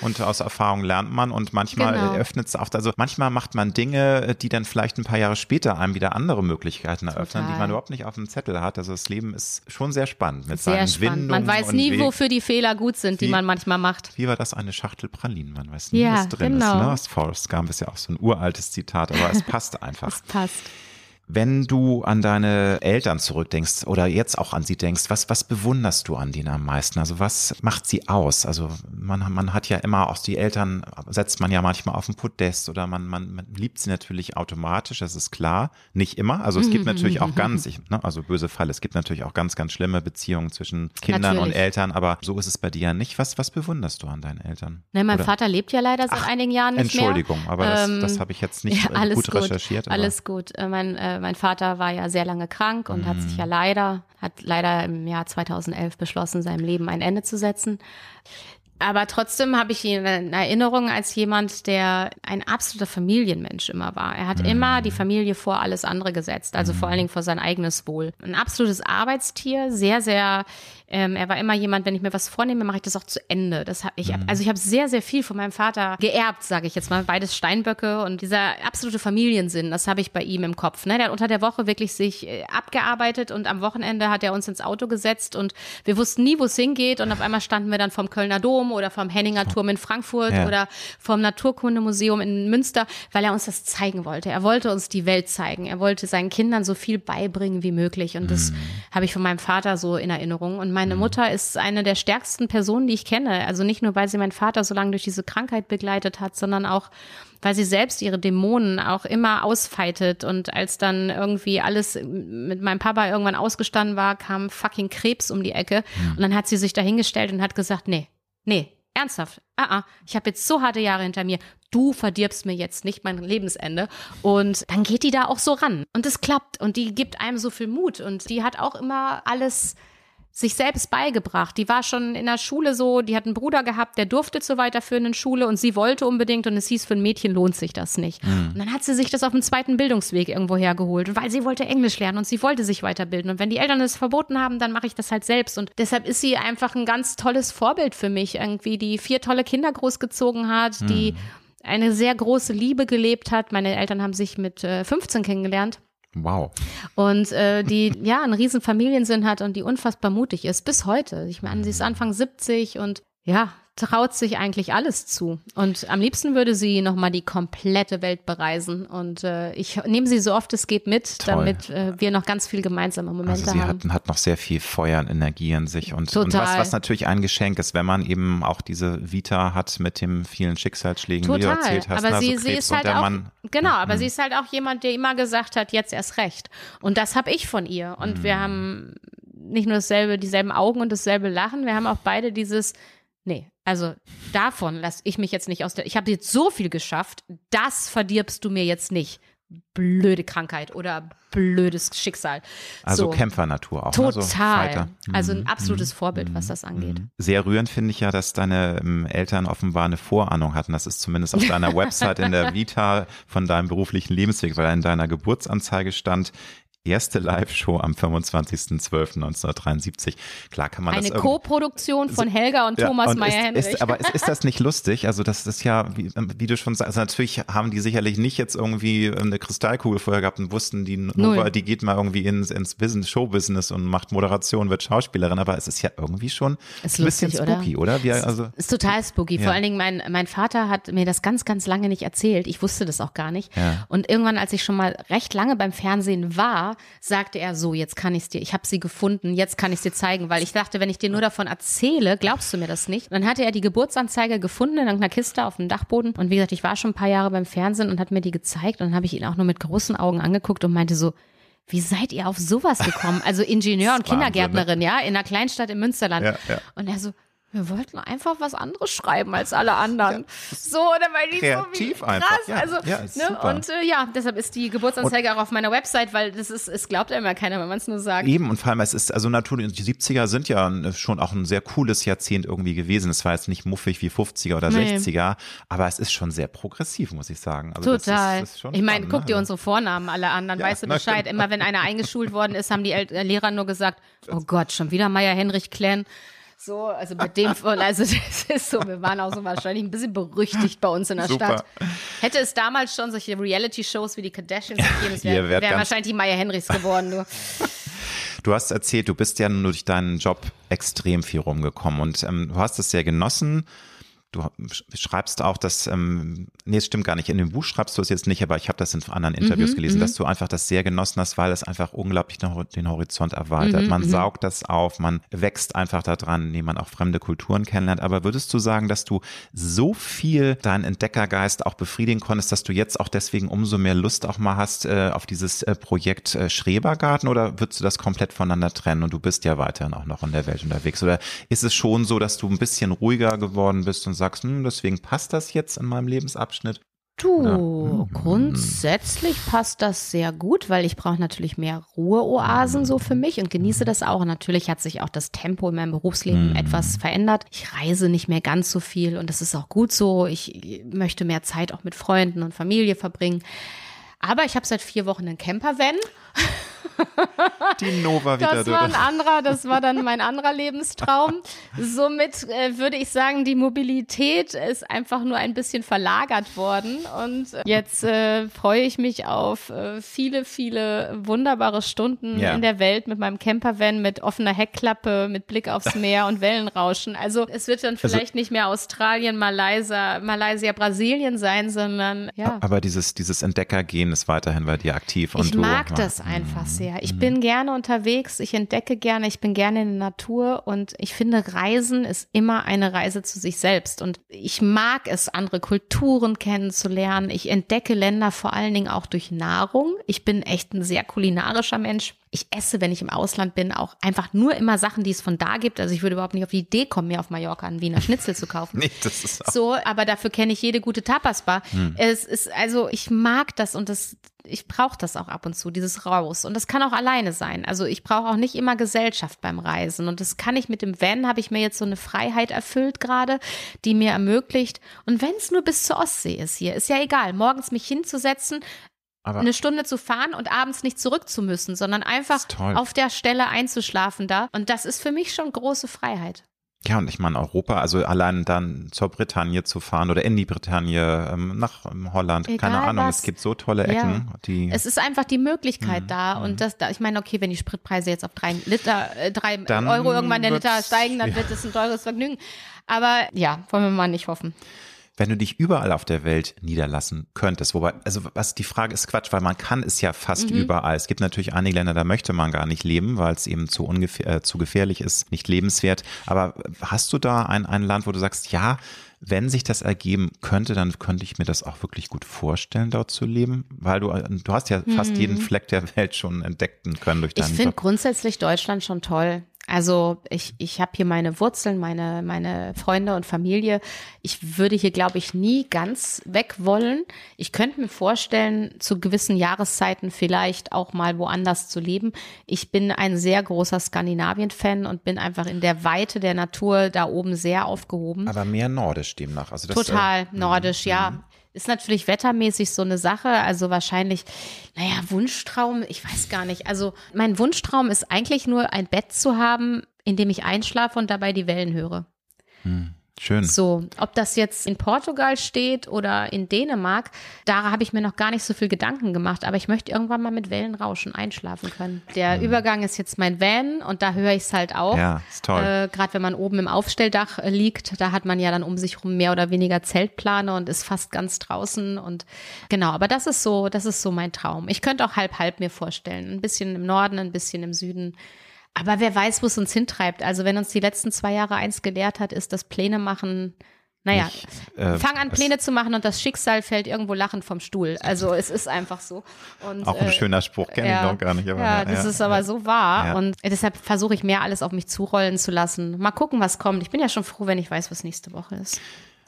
Und aus Erfahrung lernt man und manchmal genau. eröffnet es auch, also manchmal macht man Dinge, die dann vielleicht ein paar Jahre später einem wieder andere Möglichkeiten eröffnen, Total. die man überhaupt nicht auf dem Zettel hat. Also das Leben ist schon sehr spannend mit sehr seinen spannend. Windungen Man weiß nie, wofür die Fehler gut sind, die man manchmal macht. Wie war das eine Schachtel Pralinen? Man weiß nie, ja, was drin genau. ist. Ne? Forrest Gump ist ja auch so ein uraltes Zitat, aber es passt einfach. es passt. Wenn du an deine Eltern zurückdenkst oder jetzt auch an sie denkst, was, was bewunderst du an denen am meisten? Also was macht sie aus? Also man, man hat ja immer auch die Eltern, setzt man ja manchmal auf ein Podest oder man, man, man liebt sie natürlich automatisch, das ist klar. Nicht immer. Also es gibt natürlich auch ganz, ich, ne, also böse Fall, es gibt natürlich auch ganz, ganz schlimme Beziehungen zwischen Kindern natürlich. und Eltern, aber so ist es bei dir ja nicht. Was, was bewunderst du an deinen Eltern? Nein, mein oder? Vater lebt ja leider seit Ach, einigen Jahren nicht Entschuldigung, mehr. aber das, ähm, das habe ich jetzt nicht ja, gut, gut recherchiert. Alles gut. Äh, mein äh, mein Vater war ja sehr lange krank und mhm. hat sich ja leider, hat leider im Jahr 2011 beschlossen, seinem Leben ein Ende zu setzen. Aber trotzdem habe ich ihn in Erinnerung als jemand, der ein absoluter Familienmensch immer war. Er hat mhm. immer die Familie vor alles andere gesetzt, also mhm. vor allen Dingen vor sein eigenes Wohl. Ein absolutes Arbeitstier, sehr, sehr ähm, er war immer jemand, wenn ich mir was vornehme, mache ich das auch zu Ende. Das hab ich, mhm. also ich habe sehr, sehr viel von meinem Vater geerbt, sage ich jetzt mal. Beides Steinböcke und dieser absolute Familiensinn, das habe ich bei ihm im Kopf. Ne? Der hat unter der Woche wirklich sich äh, abgearbeitet und am Wochenende hat er uns ins Auto gesetzt und wir wussten nie, wo es hingeht und auf einmal standen wir dann vom Kölner Dom oder vom Henninger Turm in Frankfurt ja. oder vom Naturkundemuseum in Münster, weil er uns das zeigen wollte. Er wollte uns die Welt zeigen. Er wollte seinen Kindern so viel beibringen wie möglich und das mhm. habe ich von meinem Vater so in Erinnerung und meine mhm. Mutter ist eine der stärksten Personen, die ich kenne. Also nicht nur, weil sie meinen Vater so lange durch diese Krankheit begleitet hat, sondern auch, weil sie selbst ihre Dämonen auch immer ausfeitet. Und als dann irgendwie alles mit meinem Papa irgendwann ausgestanden war, kam fucking Krebs um die Ecke. Mhm. Und dann hat sie sich dahingestellt und hat gesagt, nee, nee, ernsthaft, ah, ah, ich habe jetzt so harte Jahre hinter mir, du verdirbst mir jetzt nicht mein Lebensende. Und dann geht die da auch so ran. Und es klappt und die gibt einem so viel Mut und die hat auch immer alles sich selbst beigebracht. Die war schon in der Schule so, die hat einen Bruder gehabt, der durfte zur weiterführenden Schule und sie wollte unbedingt und es hieß, für ein Mädchen lohnt sich das nicht. Mhm. Und dann hat sie sich das auf dem zweiten Bildungsweg irgendwo hergeholt, weil sie wollte Englisch lernen und sie wollte sich weiterbilden. Und wenn die Eltern es verboten haben, dann mache ich das halt selbst. Und deshalb ist sie einfach ein ganz tolles Vorbild für mich, irgendwie, die vier tolle Kinder großgezogen hat, mhm. die eine sehr große Liebe gelebt hat. Meine Eltern haben sich mit äh, 15 kennengelernt. Wow. Und äh, die ja einen riesen Familiensinn hat und die unfassbar mutig ist bis heute. Ich meine, sie ist Anfang 70 und ja, traut sich eigentlich alles zu. Und am liebsten würde sie nochmal die komplette Welt bereisen. Und äh, ich nehme sie so oft es geht mit, Toll. damit äh, wir noch ganz viel gemeinsame Momente also sie haben. Sie hat, hat noch sehr viel Feuer und Energie in sich. Und, Total. und was, was natürlich ein Geschenk ist, wenn man eben auch diese Vita hat mit den vielen Schicksalsschlägen, Total. die du erzählt hast. Aber sie, sie ist halt auch, Mann, genau, aber mhm. sie ist halt auch jemand, der immer gesagt hat, jetzt erst recht. Und das habe ich von ihr. Und mhm. wir haben nicht nur dasselbe, dieselben Augen und dasselbe Lachen, wir haben auch beide dieses, nee, also davon lasse ich mich jetzt nicht aus der. Ich habe jetzt so viel geschafft, das verdirbst du mir jetzt nicht. Blöde Krankheit oder blödes Schicksal. Also so. Kämpfernatur auch. Total. Ne? So also ein mhm. absolutes mhm. Vorbild, was das angeht. Mhm. Sehr rührend finde ich ja, dass deine ähm, Eltern offenbar eine Vorahnung hatten. Das ist zumindest auf deiner Website in der Vita von deinem beruflichen Lebensweg, weil in deiner Geburtsanzeige stand, erste Live-Show am 25.12.1973. Klar kann man Eine das Co-Produktion von Helga und Ja, Thomas und Meyer-Henrich. Ist, ist, aber ist, ist das nicht lustig? Also das ist ja, wie, wie du schon sagst, also natürlich haben die sicherlich nicht jetzt irgendwie eine Kristallkugel vorher gehabt und wussten, die Nova, die geht mal irgendwie ins, ins Business, Showbusiness und macht Moderation, wird Schauspielerin, aber es ist ja irgendwie schon Ist ein bisschen lustig, oder? spooky, oder? Wir, also, Ist total spooky. Ja. Vor allen Dingen, mein, mein Vater hat mir das ganz, ganz lange nicht erzählt. Ich wusste das auch gar nicht. Ja. Und irgendwann, als ich schon mal recht lange beim Fernsehen war, sagte er so, jetzt kann ich es dir, ich habe sie gefunden, jetzt kann ich dir zeigen, weil ich dachte, wenn ich dir nur davon erzähle, glaubst du mir das nicht. Und dann hatte er die Geburtsanzeige gefunden in einer Kiste auf dem Dachboden. Und wie gesagt, ich war schon ein paar Jahre beim Fernsehen und hat mir die gezeigt. Und dann habe ich ihn auch nur mit großen Augen angeguckt und meinte so, wie seid ihr auf sowas gekommen? Also Ingenieur und ne? Kindergärtnerin, ja, in einer Kleinstadt im Münsterland. Ja, ja. Und er so, wir wollten einfach was anderes schreiben als alle anderen. So, oder weil die Kreativ so wie einfach. krass. Ja, also, ja, ist ne? super. Und äh, ja, deshalb ist die Geburtsanzeige auch auf meiner Website, weil das ist, es glaubt ja immer keiner, wenn man es nur sagt. Eben, und vor allem, es ist, also natürlich, die 70er sind ja schon auch ein sehr cooles Jahrzehnt irgendwie gewesen. Es war jetzt nicht muffig wie 50er oder Nee. 60er, aber es ist schon sehr progressiv, muss ich sagen. Also das Total. Ist, das ist ich meine, guck dir ne? unsere Vornamen alle an, dann Ja, weißt du Bescheid. genau. Immer wenn einer eingeschult worden ist, haben die El äh, Lehrer nur gesagt, oh Gott, schon wieder Meier Henrich Klen. So, also mit dem, also das ist so, wir waren auch so wahrscheinlich ein bisschen berüchtigt bei uns in der Super. Stadt. Hätte es damals schon solche Reality-Shows wie die Kardashians gegeben, es wären wär wahrscheinlich die Meier Henrichs geworden. Nur. Du hast erzählt, du bist ja nur durch deinen Job extrem viel rumgekommen und ähm, du hast es sehr genossen. Du sch- schreibst auch, dass, ähm, nee, es stimmt gar nicht, in dem Buch schreibst du es jetzt nicht, aber ich habe das in anderen Interviews Mhm, gelesen, dass du einfach das sehr genossen hast, weil es einfach unglaublich den Hor- den Horizont erweitert. Mhm, man saugt das auf, man wächst einfach daran, indem man auch fremde Kulturen kennenlernt. Aber würdest du sagen, dass du so viel deinen Entdeckergeist auch befriedigen konntest, dass du jetzt auch deswegen umso mehr Lust auch mal hast äh, auf dieses äh, Projekt äh, Schrebergarten oder würdest du das komplett voneinander trennen und du bist ja weiterhin auch noch in der Welt unterwegs? Oder ist es schon so, dass du ein bisschen ruhiger geworden bist und sagst, hm, deswegen passt das jetzt in meinem Lebensabschnitt? Du, grundsätzlich passt das sehr gut, weil ich brauche natürlich mehr Ruheoasen so für mich und genieße das auch. Und natürlich hat sich auch das Tempo in meinem Berufsleben etwas verändert. Ich reise nicht mehr ganz so viel und das ist auch gut so. Ich möchte mehr Zeit auch mit Freunden und Familie verbringen. Aber ich habe seit vier Wochen einen Campervan. Die Nova wieder. Das war ein anderer, das war dann mein anderer Lebenstraum. Somit äh, würde ich sagen, die Mobilität ist einfach nur ein bisschen verlagert worden. Und äh, jetzt äh, freue ich mich auf äh, viele, viele wunderbare Stunden Ja. in der Welt mit meinem Campervan, mit offener Heckklappe, mit Blick aufs Meer und Wellenrauschen. Also es wird dann vielleicht nicht mehr Australien, Malaysia, Malaysia, Brasilien sein, sondern ja. Aber dieses, dieses Entdeckergehen ist weiterhin bei dir aktiv. Und Ich du, mag das einfach sehr. Ich bin gerne unterwegs, ich entdecke gerne, ich bin gerne in der Natur und ich finde, Reisen ist immer eine Reise zu sich selbst. Und ich mag es, andere Kulturen kennenzulernen. Ich entdecke Länder vor allen Dingen auch durch Nahrung. Ich bin echt ein sehr kulinarischer Mensch. Ich esse, wenn ich im Ausland bin, auch einfach nur immer Sachen, die es von da gibt. Also ich würde überhaupt nicht auf die Idee kommen, mir auf Mallorca einen Wiener Schnitzel zu kaufen. Nee, das ist auch So, aber dafür kenne ich jede gute Tapasbar. Es ist also, ich mag das und das, ich brauche das auch ab und zu, dieses Raus. Und das kann auch alleine sein. Also ich brauche auch nicht immer Gesellschaft beim Reisen. Und das kann ich mit dem Van, habe ich mir jetzt so eine Freiheit erfüllt gerade, die mir ermöglicht. Und wenn es nur bis zur Ostsee ist hier, ist ja egal, morgens mich hinzusetzen, Aber- eine Stunde zu fahren und abends nicht zurück zu müssen, sondern einfach auf der Stelle einzuschlafen da. Und das ist für mich schon große Freiheit. Ja, und ich meine, Europa, also allein dann zur Bretagne zu fahren oder in die Bretagne, ähm, nach ähm, Holland, Egal keine Ahnung, was. es gibt so tolle Ecken, die. Es ist einfach die Möglichkeit Mhm. da. Und das, da, ich meine, okay, wenn die Spritpreise jetzt auf drei Liter, äh, drei Dann Euro irgendwann der Liter steigen, dann ja. wird es ein teures Vergnügen. Aber ja, wollen wir mal nicht hoffen. Wenn du dich überall auf der Welt niederlassen könntest, wobei, also was die Frage ist Quatsch, weil man kann es ja fast Mhm. überall. Es gibt natürlich einige Länder, da möchte man gar nicht leben, weil es eben zu ungefähr, äh, zu gefährlich ist, nicht lebenswert. Aber hast du da ein, ein Land, wo du sagst, ja, wenn sich das ergeben könnte, dann könnte ich mir das auch wirklich gut vorstellen, dort zu leben, weil du, äh, du hast ja fast jeden Fleck der Welt schon entdecken können durch Mhm. Ich deinen finde grundsätzlich Deutschland schon toll. Also ich, ich habe hier meine Wurzeln, meine, meine Freunde und Familie. Ich würde hier, glaube ich, nie ganz weg wollen. Ich könnte mir vorstellen, zu gewissen Jahreszeiten vielleicht auch mal woanders zu leben. Ich bin ein sehr großer Skandinavien-Fan und bin einfach in der Weite der Natur da oben sehr aufgehoben. Aber mehr nordisch demnach. Also das, Total äh, nordisch, ja. Ist natürlich wettermäßig so eine Sache. Also wahrscheinlich, naja, Wunschtraum, ich weiß gar nicht. Also mein Wunschtraum ist eigentlich nur ein Bett zu haben, in dem ich einschlafe und dabei die Wellen höre. Hm. Schön. So, ob das jetzt in Portugal steht oder in Dänemark, da habe ich mir noch gar nicht so viel Gedanken gemacht, aber ich möchte irgendwann mal mit Wellenrauschen einschlafen können. Der mhm. Übergang ist jetzt mein Van und da höre ich es halt auch. Ja, ist toll. Äh, Gerade wenn man oben im Aufstelldach äh, liegt, da hat man ja dann um sich herum mehr oder weniger Zeltplane und ist fast ganz draußen und genau, aber das ist so, das ist so mein Traum. Ich könnte auch halb halb mir vorstellen, ein bisschen im Norden, ein bisschen im Süden. Aber wer weiß, wo es uns hintreibt. Also wenn uns die letzten zwei Jahre eins gelehrt hat, ist das Pläne machen. Naja, ich, äh, fang an Pläne zu machen und das Schicksal fällt irgendwo lachend vom Stuhl. Also es ist einfach so. Und, auch ein äh, schöner Spruch, kenne ja, ich noch gar nicht. Aber, ja, das ja, ist aber so wahr. Ja. Und deshalb versuche ich mehr alles auf mich zurollen zu lassen. Mal gucken, was kommt. Ich bin ja schon froh, wenn ich weiß, was nächste Woche ist.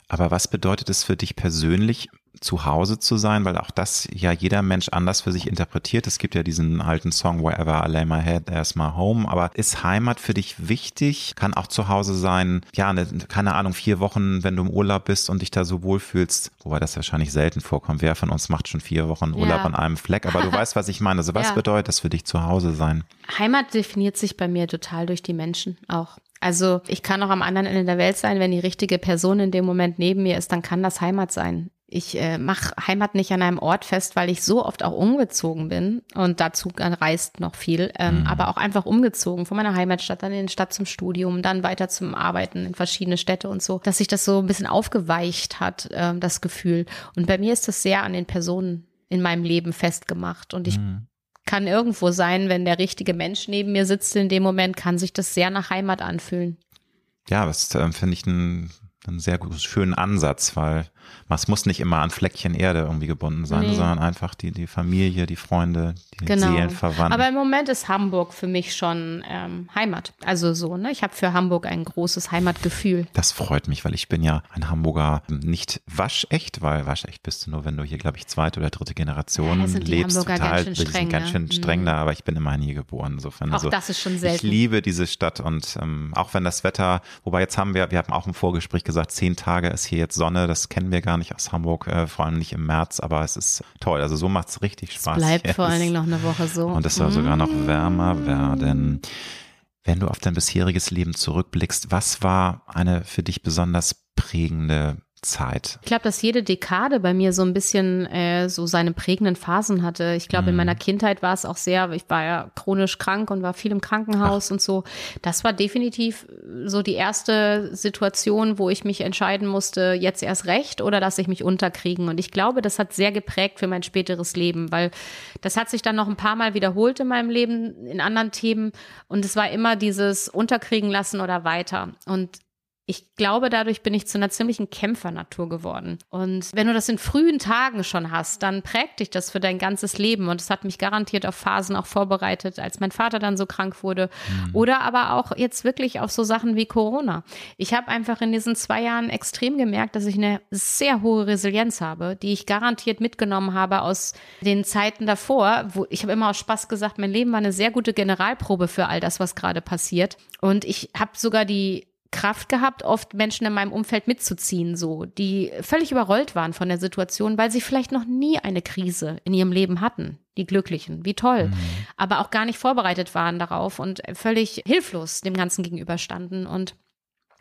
Aber was bedeutet es für dich persönlich, zu Hause zu sein? Weil auch das ja jeder Mensch anders für sich interpretiert. Es gibt ja diesen alten Song Wherever I lay my head, there's my home. Aber ist Heimat für dich wichtig? Kann auch zu Hause sein, ja, eine, keine Ahnung, vier Wochen, wenn du im Urlaub bist und dich da so wohlfühlst. Wobei das wahrscheinlich selten vorkommt. Wer von uns macht schon vier Wochen Urlaub ja. an einem Fleck? Aber du weißt, was ich meine. Also was ja. bedeutet das für dich zu Hause sein? Heimat definiert sich bei mir total durch die Menschen auch. Also ich kann auch am anderen Ende der Welt sein, wenn die richtige Person in dem Moment neben mir ist, dann kann das Heimat sein. Ich äh, mache Heimat nicht an einem Ort fest, weil ich so oft auch umgezogen bin und dazu reist noch viel, ähm, mhm. aber auch einfach umgezogen von meiner Heimatstadt dann in die Stadt zum Studium, dann weiter zum Arbeiten in verschiedene Städte und so, dass sich das so ein bisschen aufgeweicht hat, äh, das Gefühl. Und bei mir ist das sehr an den Personen in meinem Leben festgemacht und ich mhm kann irgendwo sein, wenn der richtige Mensch neben mir sitzt in dem Moment, kann sich das sehr nach Heimat anfühlen. Ja, das äh, finde ich einen, einen sehr schönen Ansatz, weil es muss nicht immer an Fleckchen Erde irgendwie gebunden sein, nee. sondern einfach die, die Familie, die Freunde, die genau. Seelenverwandten. Aber im Moment ist Hamburg für mich schon ähm, Heimat. Also so, ne? Ich habe für Hamburg ein großes Heimatgefühl. Das freut mich, weil ich bin ja ein Hamburger nicht waschecht, weil waschecht bist du nur, wenn du hier, glaube ich, zweite oder dritte Generation ja, sind die lebst. Hamburger total, ganz schön streng, sind ganz schön ne? streng mhm. da, aber ich bin immerhin hier geboren. Insofern, auch also, das ist schon selten. Ich liebe diese Stadt und ähm, auch wenn das Wetter, wobei jetzt haben wir, wir haben auch im Vorgespräch gesagt, zehn Tage ist hier jetzt Sonne, das kennen wir gar nicht aus Hamburg, äh, vor allem nicht im März, aber es ist toll. Also so macht es richtig Spaß. Es bleibt vor allen Dingen noch eine Woche so. Und es soll mm. sogar noch wärmer werden. Wenn du auf dein bisheriges Leben zurückblickst, was war eine für dich besonders prägende Zeit. Ich glaube, dass jede Dekade bei mir so ein bisschen äh, so seine prägenden Phasen hatte. Ich glaube, mm. in mhm. meiner Kindheit war es auch sehr, ich war ja chronisch krank und war viel im Krankenhaus Ach. und so. Das war definitiv so die erste Situation, wo ich mich entscheiden musste, jetzt erst recht oder lasse ich mich unterkriegen. Und ich glaube, das hat sehr geprägt für mein späteres Leben, weil das hat sich dann noch ein paar Mal wiederholt in meinem Leben in anderen Themen. Und es war immer dieses Unterkriegen lassen oder weiter. Und ich glaube, dadurch bin ich zu einer ziemlichen Kämpfernatur geworden. Und wenn du das in frühen Tagen schon hast, dann prägt dich das für dein ganzes Leben. Und es hat mich garantiert auf Phasen auch vorbereitet, als mein Vater dann so krank wurde. Mhm. Oder aber auch jetzt wirklich auf so Sachen wie Corona. Ich habe einfach in diesen zwei Jahren extrem gemerkt, dass ich eine sehr hohe Resilienz habe, die ich garantiert mitgenommen habe aus den Zeiten davor, wo ich habe immer aus Spaß gesagt, mein Leben war eine sehr gute Generalprobe für all das, was gerade passiert. Und ich habe sogar die Kraft gehabt, oft Menschen in meinem Umfeld mitzuziehen, so, die völlig überrollt waren von der Situation, weil sie vielleicht noch nie eine Krise in ihrem Leben hatten. Die Glücklichen, wie toll. Mhm. Aber auch gar nicht vorbereitet waren darauf und völlig hilflos dem Ganzen gegenüberstanden. Und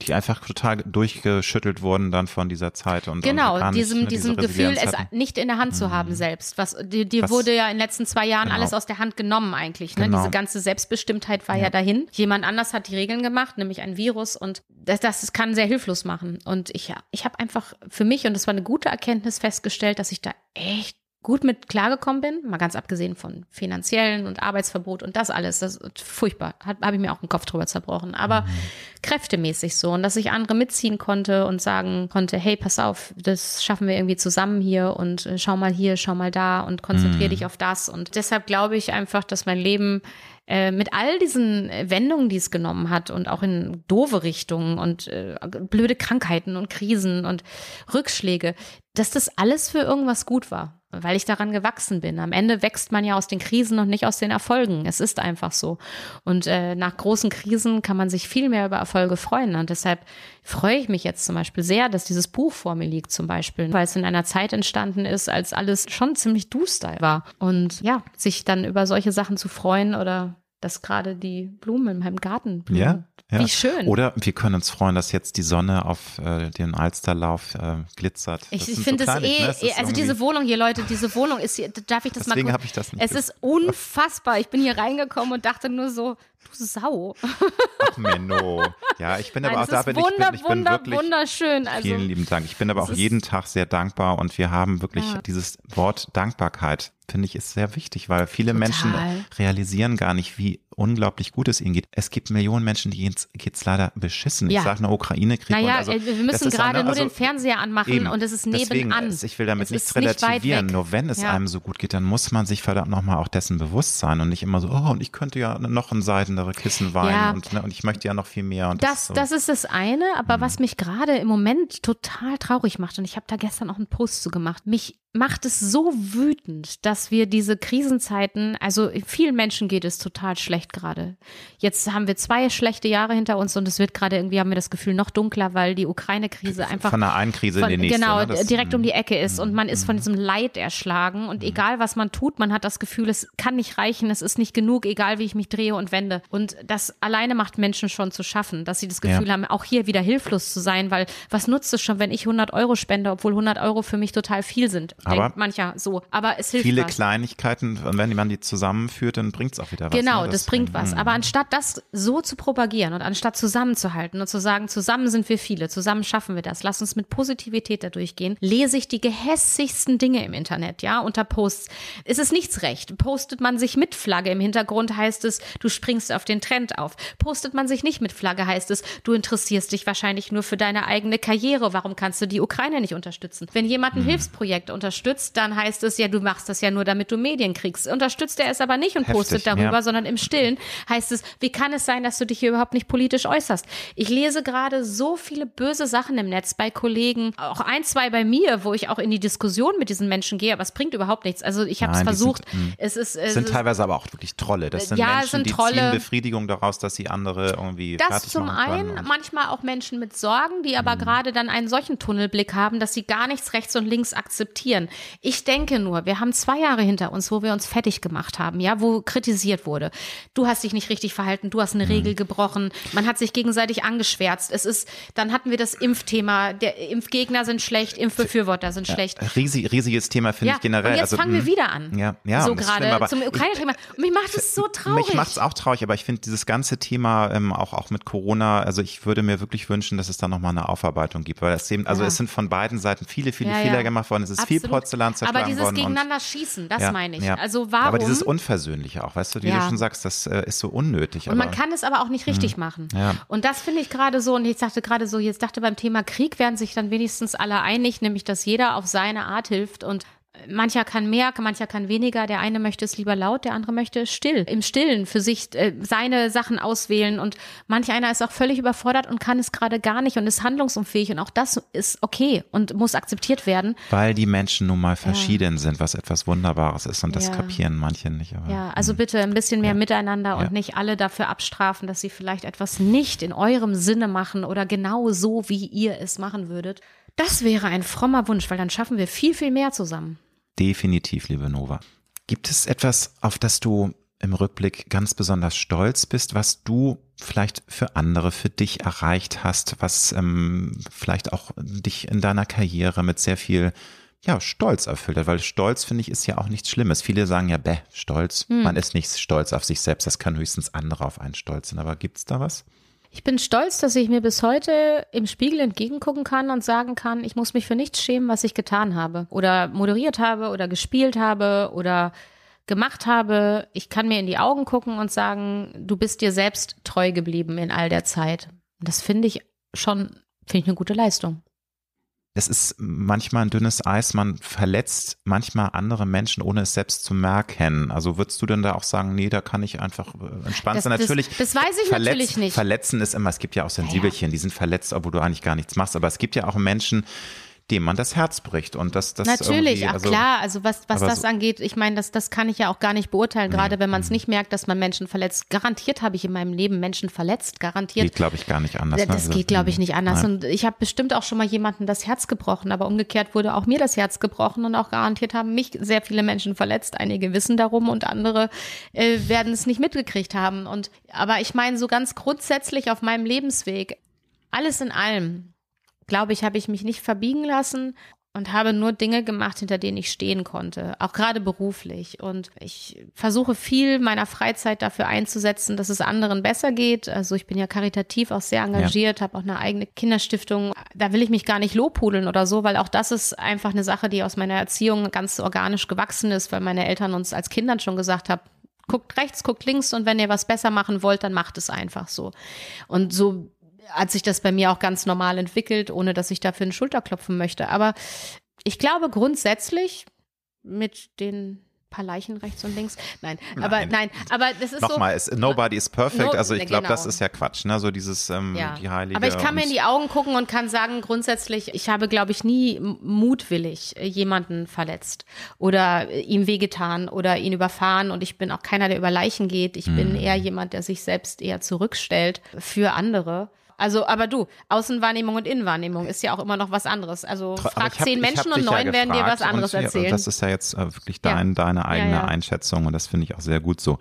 die einfach total durchgeschüttelt wurden dann von dieser Zeit und genau und diesem nicht, ne, diesem Gefühl es nicht in der Hand zu haben mhm. selbst was dir die wurde ja in den letzten zwei Jahren genau. alles aus der Hand genommen eigentlich ne genau. diese ganze Selbstbestimmtheit war ja. ja. dahin jemand anders hat die Regeln gemacht nämlich ein Virus und das, das kann sehr hilflos machen und ich ich habe einfach für mich und das war eine gute Erkenntnis festgestellt dass ich da echt gut mit klargekommen bin, mal ganz abgesehen von finanziellen und Arbeitsverbot und das alles, das ist furchtbar, habe ich mir auch den Kopf drüber zerbrochen, aber mhm. kräftemäßig so und dass ich andere mitziehen konnte und sagen konnte, hey, pass auf, das schaffen wir irgendwie zusammen hier und äh, schau mal hier, schau mal da und konzentriere mhm. dich auf das und deshalb glaube ich einfach, dass mein Leben äh, mit all diesen Wendungen, die es genommen hat und auch in doofe Richtungen und äh, blöde Krankheiten und Krisen und Rückschläge, dass das alles für irgendwas gut war. Weil ich daran gewachsen bin. Am Ende wächst man ja aus den Krisen und nicht aus den Erfolgen. Es ist einfach so. Und äh, nach großen Krisen kann man sich viel mehr über Erfolge freuen. Und deshalb freue ich mich jetzt zum Beispiel sehr, dass dieses Buch vor mir liegt zum Beispiel, weil es in einer Zeit entstanden ist, als alles schon ziemlich duster war. Und ja, sich dann über solche Sachen zu freuen oder dass gerade die Blumen in meinem Garten blühen. Ja, ja. Wie schön. Oder wir können uns freuen, dass jetzt die Sonne auf äh, den Alsterlauf äh, glitzert. Ich, ich finde so es eh, ne? Also irgendwie- diese Wohnung hier, Leute, diese Wohnung ist hier, darf ich das Deswegen mal habe ich das nicht Es ist unfassbar. Ich bin hier reingekommen und dachte nur so, du Sau. Ach, Menno. Ja, ich bin Nein, aber auch da bin wunder, ich, bin, ich bin wunder, wirklich wunderschön. Also, Vielen lieben Dank. Ich bin aber auch jeden Tag sehr dankbar und wir haben wirklich Ja. dieses Wort Dankbarkeit, finde ich, ist sehr wichtig, weil viele Total. Menschen realisieren gar nicht, wie unglaublich gut es ihnen geht. Es gibt Millionen Menschen, die geht's, geht's leider beschissen. Ja. Ich sage nur Ukraine-Krieg. naja, also, äh, wir das müssen gerade ne, nur also den Fernseher anmachen eben. und es ist Deswegen, nebenan. es- ich will damit Es nichts nicht relativieren. weg. Nur wenn es Ja. einem so gut geht, dann muss man sich verdammt nochmal auch dessen bewusst sein und nicht immer so, oh, und ich könnte ja noch ein seidenere Kissen weinen Ja. und, ne, und ich möchte ja noch viel mehr. Und Das, so. das ist das eine, aber was mich gerade im Moment total traurig macht, und ich habe da gestern auch einen Post zu gemacht, mich macht es so wütend, dass wir diese Krisenzeiten, also vielen Menschen geht es total schlecht gerade. Jetzt haben wir zwei schlechte Jahre hinter uns und es wird gerade irgendwie, haben wir das Gefühl, noch dunkler, weil die Ukraine-Krise einfach von der einen Krise von, in die nächste. Genau, ne? Das- direkt um die Ecke ist und man ist von diesem Leid erschlagen und egal was man tut, man hat das Gefühl, es kann nicht reichen, es ist nicht genug, egal wie ich mich drehe und wende. Und das alleine macht Menschen schon zu schaffen, dass sie das Gefühl Ja. haben, auch hier wieder hilflos zu sein, weil was nutzt es schon, wenn ich 100 Euro spende, obwohl 100 Euro für mich total viel sind. Aber Denkt mancher so. Aber es hilft viele was. Kleinigkeiten, und wenn man die zusammenführt, dann bringt es auch wieder was. Genau, ne? das bringt was. Deswegen, Aber anstatt das so zu propagieren und anstatt zusammenzuhalten und zu sagen, zusammen sind wir viele, zusammen schaffen wir das, lass uns mit Positivität da durchgehen, lese ich die gehässigsten Dinge im Internet, ja, unter Posts. Es ist nichts recht. Postet man sich mit Flagge im Hintergrund, heißt es, du springst auf den Trend auf. Postet man sich nicht mit Flagge, heißt es, du interessierst dich wahrscheinlich nur für deine eigene Karriere. Warum kannst du die Ukraine nicht unterstützen? Wenn jemand ein Hm. Hilfsprojekt unterstützt, dann heißt es ja, du machst das ja nur, damit du Medien kriegst. Unterstützt er es aber nicht und Heftig, postet darüber, ja. sondern im Stillen heißt es, wie kann es sein, dass du dich hier überhaupt nicht politisch äußerst? Ich lese gerade so viele böse Sachen im Netz bei Kollegen, auch ein, zwei bei mir, wo ich auch in die Diskussion mit diesen Menschen gehe, aber es bringt überhaupt nichts. Also ich habe es versucht. sind, mh. es ist, es sind ist teilweise aber auch wirklich Trolle. Das sind Ja, Menschen, sind die Trolle. ziehen Befriedigung daraus, dass sie andere irgendwie das zum einen, manchmal auch Menschen mit Sorgen, die aber gerade dann einen solchen Tunnelblick haben, dass sie gar nichts rechts und links akzeptieren. Ich denke nur, wir haben zwei Jahre hinter uns, wo wir uns fertig gemacht haben, ja, wo kritisiert wurde. Du hast dich nicht richtig verhalten, du hast eine Regel gebrochen, man hat sich gegenseitig angeschwärzt. Es ist, dann hatten wir das Impfthema, der Impfgegner sind schlecht, Impfbefürworter sind schlecht. Riesig, riesiges Thema finde Ja, ich generell. und jetzt also, fangen wir mh, wieder an. Ja, ja, so das gerade zum Ukraine-Thema. Mich macht es so traurig. Mich macht es auch traurig, aber ich finde dieses ganze Thema ähm, auch auch mit Corona, also ich würde mir wirklich wünschen, dass es da nochmal eine Aufarbeitung gibt, weil es eben, also Ja. es sind von beiden Seiten viele, viele Ja, Fehler ja. gemacht worden, es ist viel Absolut. Porzellan zerschlagen Aber dieses gegeneinander schießen, das ja, meine ich. ja. Also warum? Aber dieses Unversöhnliche auch, weißt du, wie Ja. du schon sagst, das äh, ist so unnötig. Und man kann es aber auch nicht richtig machen. Mhm. Ja. Und das finde ich gerade so, und ich dachte gerade so, jetzt dachte beim Thema Krieg werden sich dann wenigstens alle einig, nämlich dass jeder auf seine Art hilft und Mancher kann mehr, mancher kann weniger. Der eine möchte es lieber laut, der andere möchte es still. Im Stillen für sich äh, seine Sachen auswählen. Und manch einer ist auch völlig überfordert und kann es gerade gar nicht und ist handlungsunfähig. Und auch das ist okay und muss akzeptiert werden. Weil die Menschen nun mal verschieden sind, was etwas Wunderbares ist und das Ja. kapieren manche nicht. Aber, Ja, also bitte ein bisschen mehr miteinander und Ja. nicht alle dafür abstrafen, dass sie vielleicht etwas nicht in eurem Sinne machen oder genau so, wie ihr es machen würdet. Das wäre ein frommer Wunsch, weil dann schaffen wir viel, viel mehr zusammen. Definitiv, liebe Nova. Gibt es etwas, auf das du im Rückblick ganz besonders stolz bist, was du vielleicht für andere, für dich erreicht hast, was ähm, vielleicht auch dich in deiner Karriere mit sehr viel ja, Stolz erfüllt hat, weil Stolz, finde ich, ist ja auch nichts Schlimmes. Viele sagen ja, bäh, Stolz, Hm. man ist nicht stolz auf sich selbst, das kann höchstens andere auf einen stolz sein. Aber gibt's da was? Ich bin stolz, dass ich mir bis heute im Spiegel entgegengucken kann und sagen kann, ich muss mich für nichts schämen, was ich getan habe oder moderiert habe oder gespielt habe oder gemacht habe. Ich kann mir in die Augen gucken und sagen, du bist dir selbst treu geblieben in all der Zeit. Und das finde ich schon, finde ich eine gute Leistung. Es ist manchmal ein dünnes Eis, man verletzt manchmal andere Menschen, ohne es selbst zu merken. Also würdest du denn da auch sagen, nee, da kann ich einfach äh, entspannt Das- sein? das- Natürlich. das weiß ich natürlich nicht. Verletzen ist immer, es gibt ja auch Sensibelchen, die sind verletzt, obwohl du eigentlich gar nichts machst. Aber es gibt ja auch Menschen, dem man das Herz bricht und das das Natürlich, also, klar, also was, was das so- angeht, ich meine, das, das kann ich ja auch gar nicht beurteilen, gerade wenn man Mhm. es nicht merkt, dass man Menschen verletzt. Garantiert habe ich in meinem Leben Menschen verletzt, garantiert. geht glaube ich gar nicht anders. ne? Das Also, geht, glaube ich, nicht anders. Nein. Und ich habe bestimmt auch schon mal jemandem das Herz gebrochen, aber umgekehrt wurde auch mir das Herz gebrochen und auch garantiert haben mich sehr viele Menschen verletzt. Einige wissen darum und andere äh, werden es nicht mitgekriegt haben. Und aber ich meine, so ganz grundsätzlich auf meinem Lebensweg, alles in allem, glaube ich, habe ich mich nicht verbiegen lassen und habe nur Dinge gemacht, hinter denen ich stehen konnte, auch gerade beruflich. Und ich versuche viel meiner Freizeit dafür einzusetzen, dass es anderen besser geht. Also ich bin ja karitativ auch sehr engagiert, habe auch eine eigene Kinderstiftung. Da will ich mich gar nicht lobhudeln oder so, weil auch das ist einfach eine Sache, die aus meiner Erziehung ganz organisch gewachsen ist, weil meine Eltern uns als Kindern schon gesagt haben, guckt rechts, guckt links und wenn ihr was besser machen wollt, dann macht es einfach so. Und so hat sich das bei mir auch ganz normal entwickelt, ohne dass ich dafür einen Schulter klopfen möchte. Aber ich glaube grundsätzlich mit den paar Leichen rechts und links. Nein, aber Nein. nein, aber das ist Nochmal, so. es, nobody is perfect. No- also ich glaube, das genau. ist ja Quatsch. Ne? So dieses ähm, Ja. die heilige. Aber ich kann mir in die Augen gucken und kann sagen, grundsätzlich, ich habe, glaube ich, nie mutwillig jemanden verletzt oder ihm wehgetan oder ihn überfahren. Und ich bin auch keiner, der über Leichen geht. Ich Mhm. bin eher jemand, der sich selbst eher zurückstellt für andere. Also, aber du, Außenwahrnehmung und Innenwahrnehmung ist ja auch immer noch was anderes. Also frag hab- zehn Menschen und dich ja neun werden dir was anderes und, ja, erzählen. Das ist ja jetzt äh, wirklich Ja. dein, deine eigene ja. Einschätzung und das finde ich auch sehr gut so.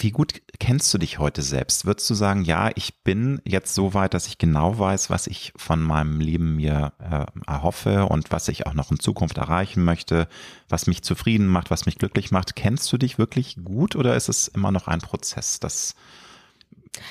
Wie gut kennst du dich heute selbst? Würdest du sagen, ja, ich bin jetzt so weit, dass ich genau weiß, was ich von meinem Leben mir äh, erhoffe und was ich auch noch in Zukunft erreichen möchte, was mich zufrieden macht, was mich glücklich macht? Kennst du dich wirklich gut oder ist es immer noch ein Prozess, das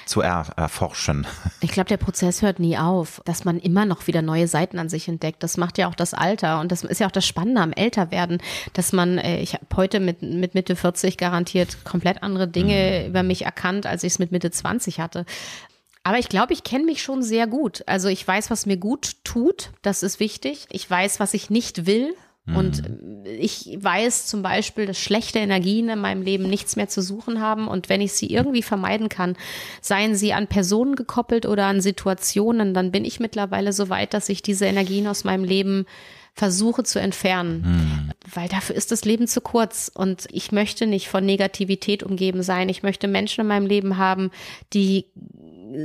zu er erforschen? Ich glaube, der Prozess hört nie auf, dass man immer noch wieder neue Seiten an sich entdeckt. Das macht ja auch das Alter und das ist ja auch das Spannende am Älterwerden, dass man, äh, ich habe heute mit, mit Mitte 40 garantiert komplett andere Dinge über mich erkannt, als ich es mit Mitte 20 hatte. Aber ich glaube, ich kenne mich schon sehr gut. Also ich weiß, was mir gut tut, das ist wichtig. Ich weiß, was ich nicht will. Und ich weiß zum Beispiel, dass schlechte Energien in meinem Leben nichts mehr zu suchen haben. Und wenn ich sie irgendwie vermeiden kann, seien sie an Personen gekoppelt oder an Situationen, dann bin ich mittlerweile so weit, dass ich diese Energien aus meinem Leben versuche zu entfernen. Weil dafür ist das Leben zu kurz. Und ich möchte nicht von Negativität umgeben sein. Ich möchte Menschen in meinem Leben haben, die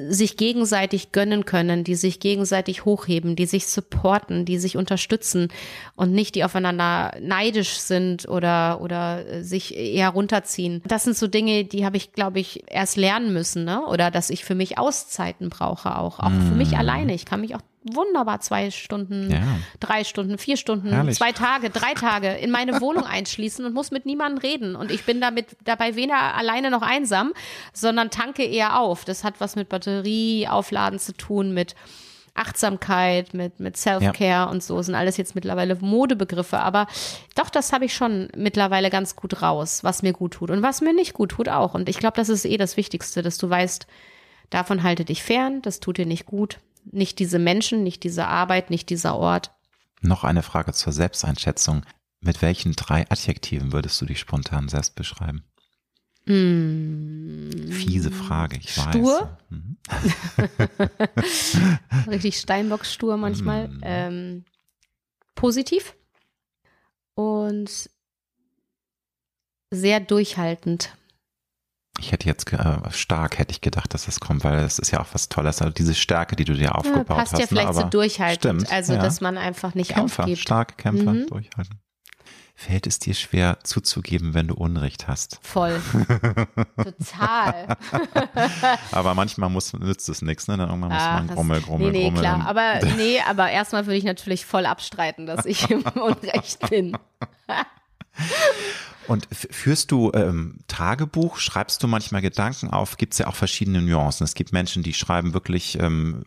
sich gegenseitig gönnen können, die sich gegenseitig hochheben, die sich supporten, die sich unterstützen und nicht die aufeinander neidisch sind oder oder äh, sich eher runterziehen. Das sind so Dinge, die habe ich, glaube ich, erst lernen müssen, ne? Oder dass ich für mich Auszeiten brauche auch, auch für mich alleine. Ich kann mich auch wunderbar zwei Stunden, Ja. drei Stunden, vier Stunden, Herrlich. zwei Tage, drei Tage in meine Wohnung einschließen und muss mit niemandem reden. Und ich bin damit dabei weder alleine noch einsam, sondern tanke eher auf. Das hat was mit Batterieaufladen zu tun, mit Achtsamkeit, mit, mit Self-Care und so sind alles jetzt mittlerweile Modebegriffe. Aber doch, das habe ich schon mittlerweile ganz gut raus, was mir gut tut und was mir nicht gut tut auch. Und ich glaube, das ist eh das Wichtigste, dass du weißt, davon halte dich fern, das tut dir nicht gut. Nicht diese Menschen, nicht diese Arbeit, nicht dieser Ort. Noch eine Frage zur Selbsteinschätzung. Mit welchen drei Adjektiven würdest du dich spontan selbst beschreiben? Fiese Frage, ich weiß. Stur? Mhm. Richtig Steinbock-stur manchmal. Mhm. Ähm, positiv und sehr durchhaltend. Ich hätte jetzt äh, stark hätte ich gedacht, dass das kommt, weil es ist ja auch was Tolles. Also diese Stärke, die du dir Ja, aufgebaut passt hast. ja vielleicht ne, so aber durchhaltend. Stimmt, also, ja. dass man einfach nicht Kämpfer, aufgibt. starke Kämpfer, Mhm. durchhalten. Fällt es dir schwer zuzugeben, wenn du Unrecht hast? Voll. Total. Aber manchmal muss, nützt es nichts, ne? Dann irgendwann muss Ach, man das- grummel, grummel, nee, nee, grummel. klar. Aber nee, aber erstmal würde ich natürlich voll abstreiten, dass ich im Unrecht bin. Und führst du ähm, Tagebuch? Schreibst du manchmal Gedanken auf? Gibt es ja auch verschiedene Nuancen. Es gibt Menschen, die schreiben wirklich ähm,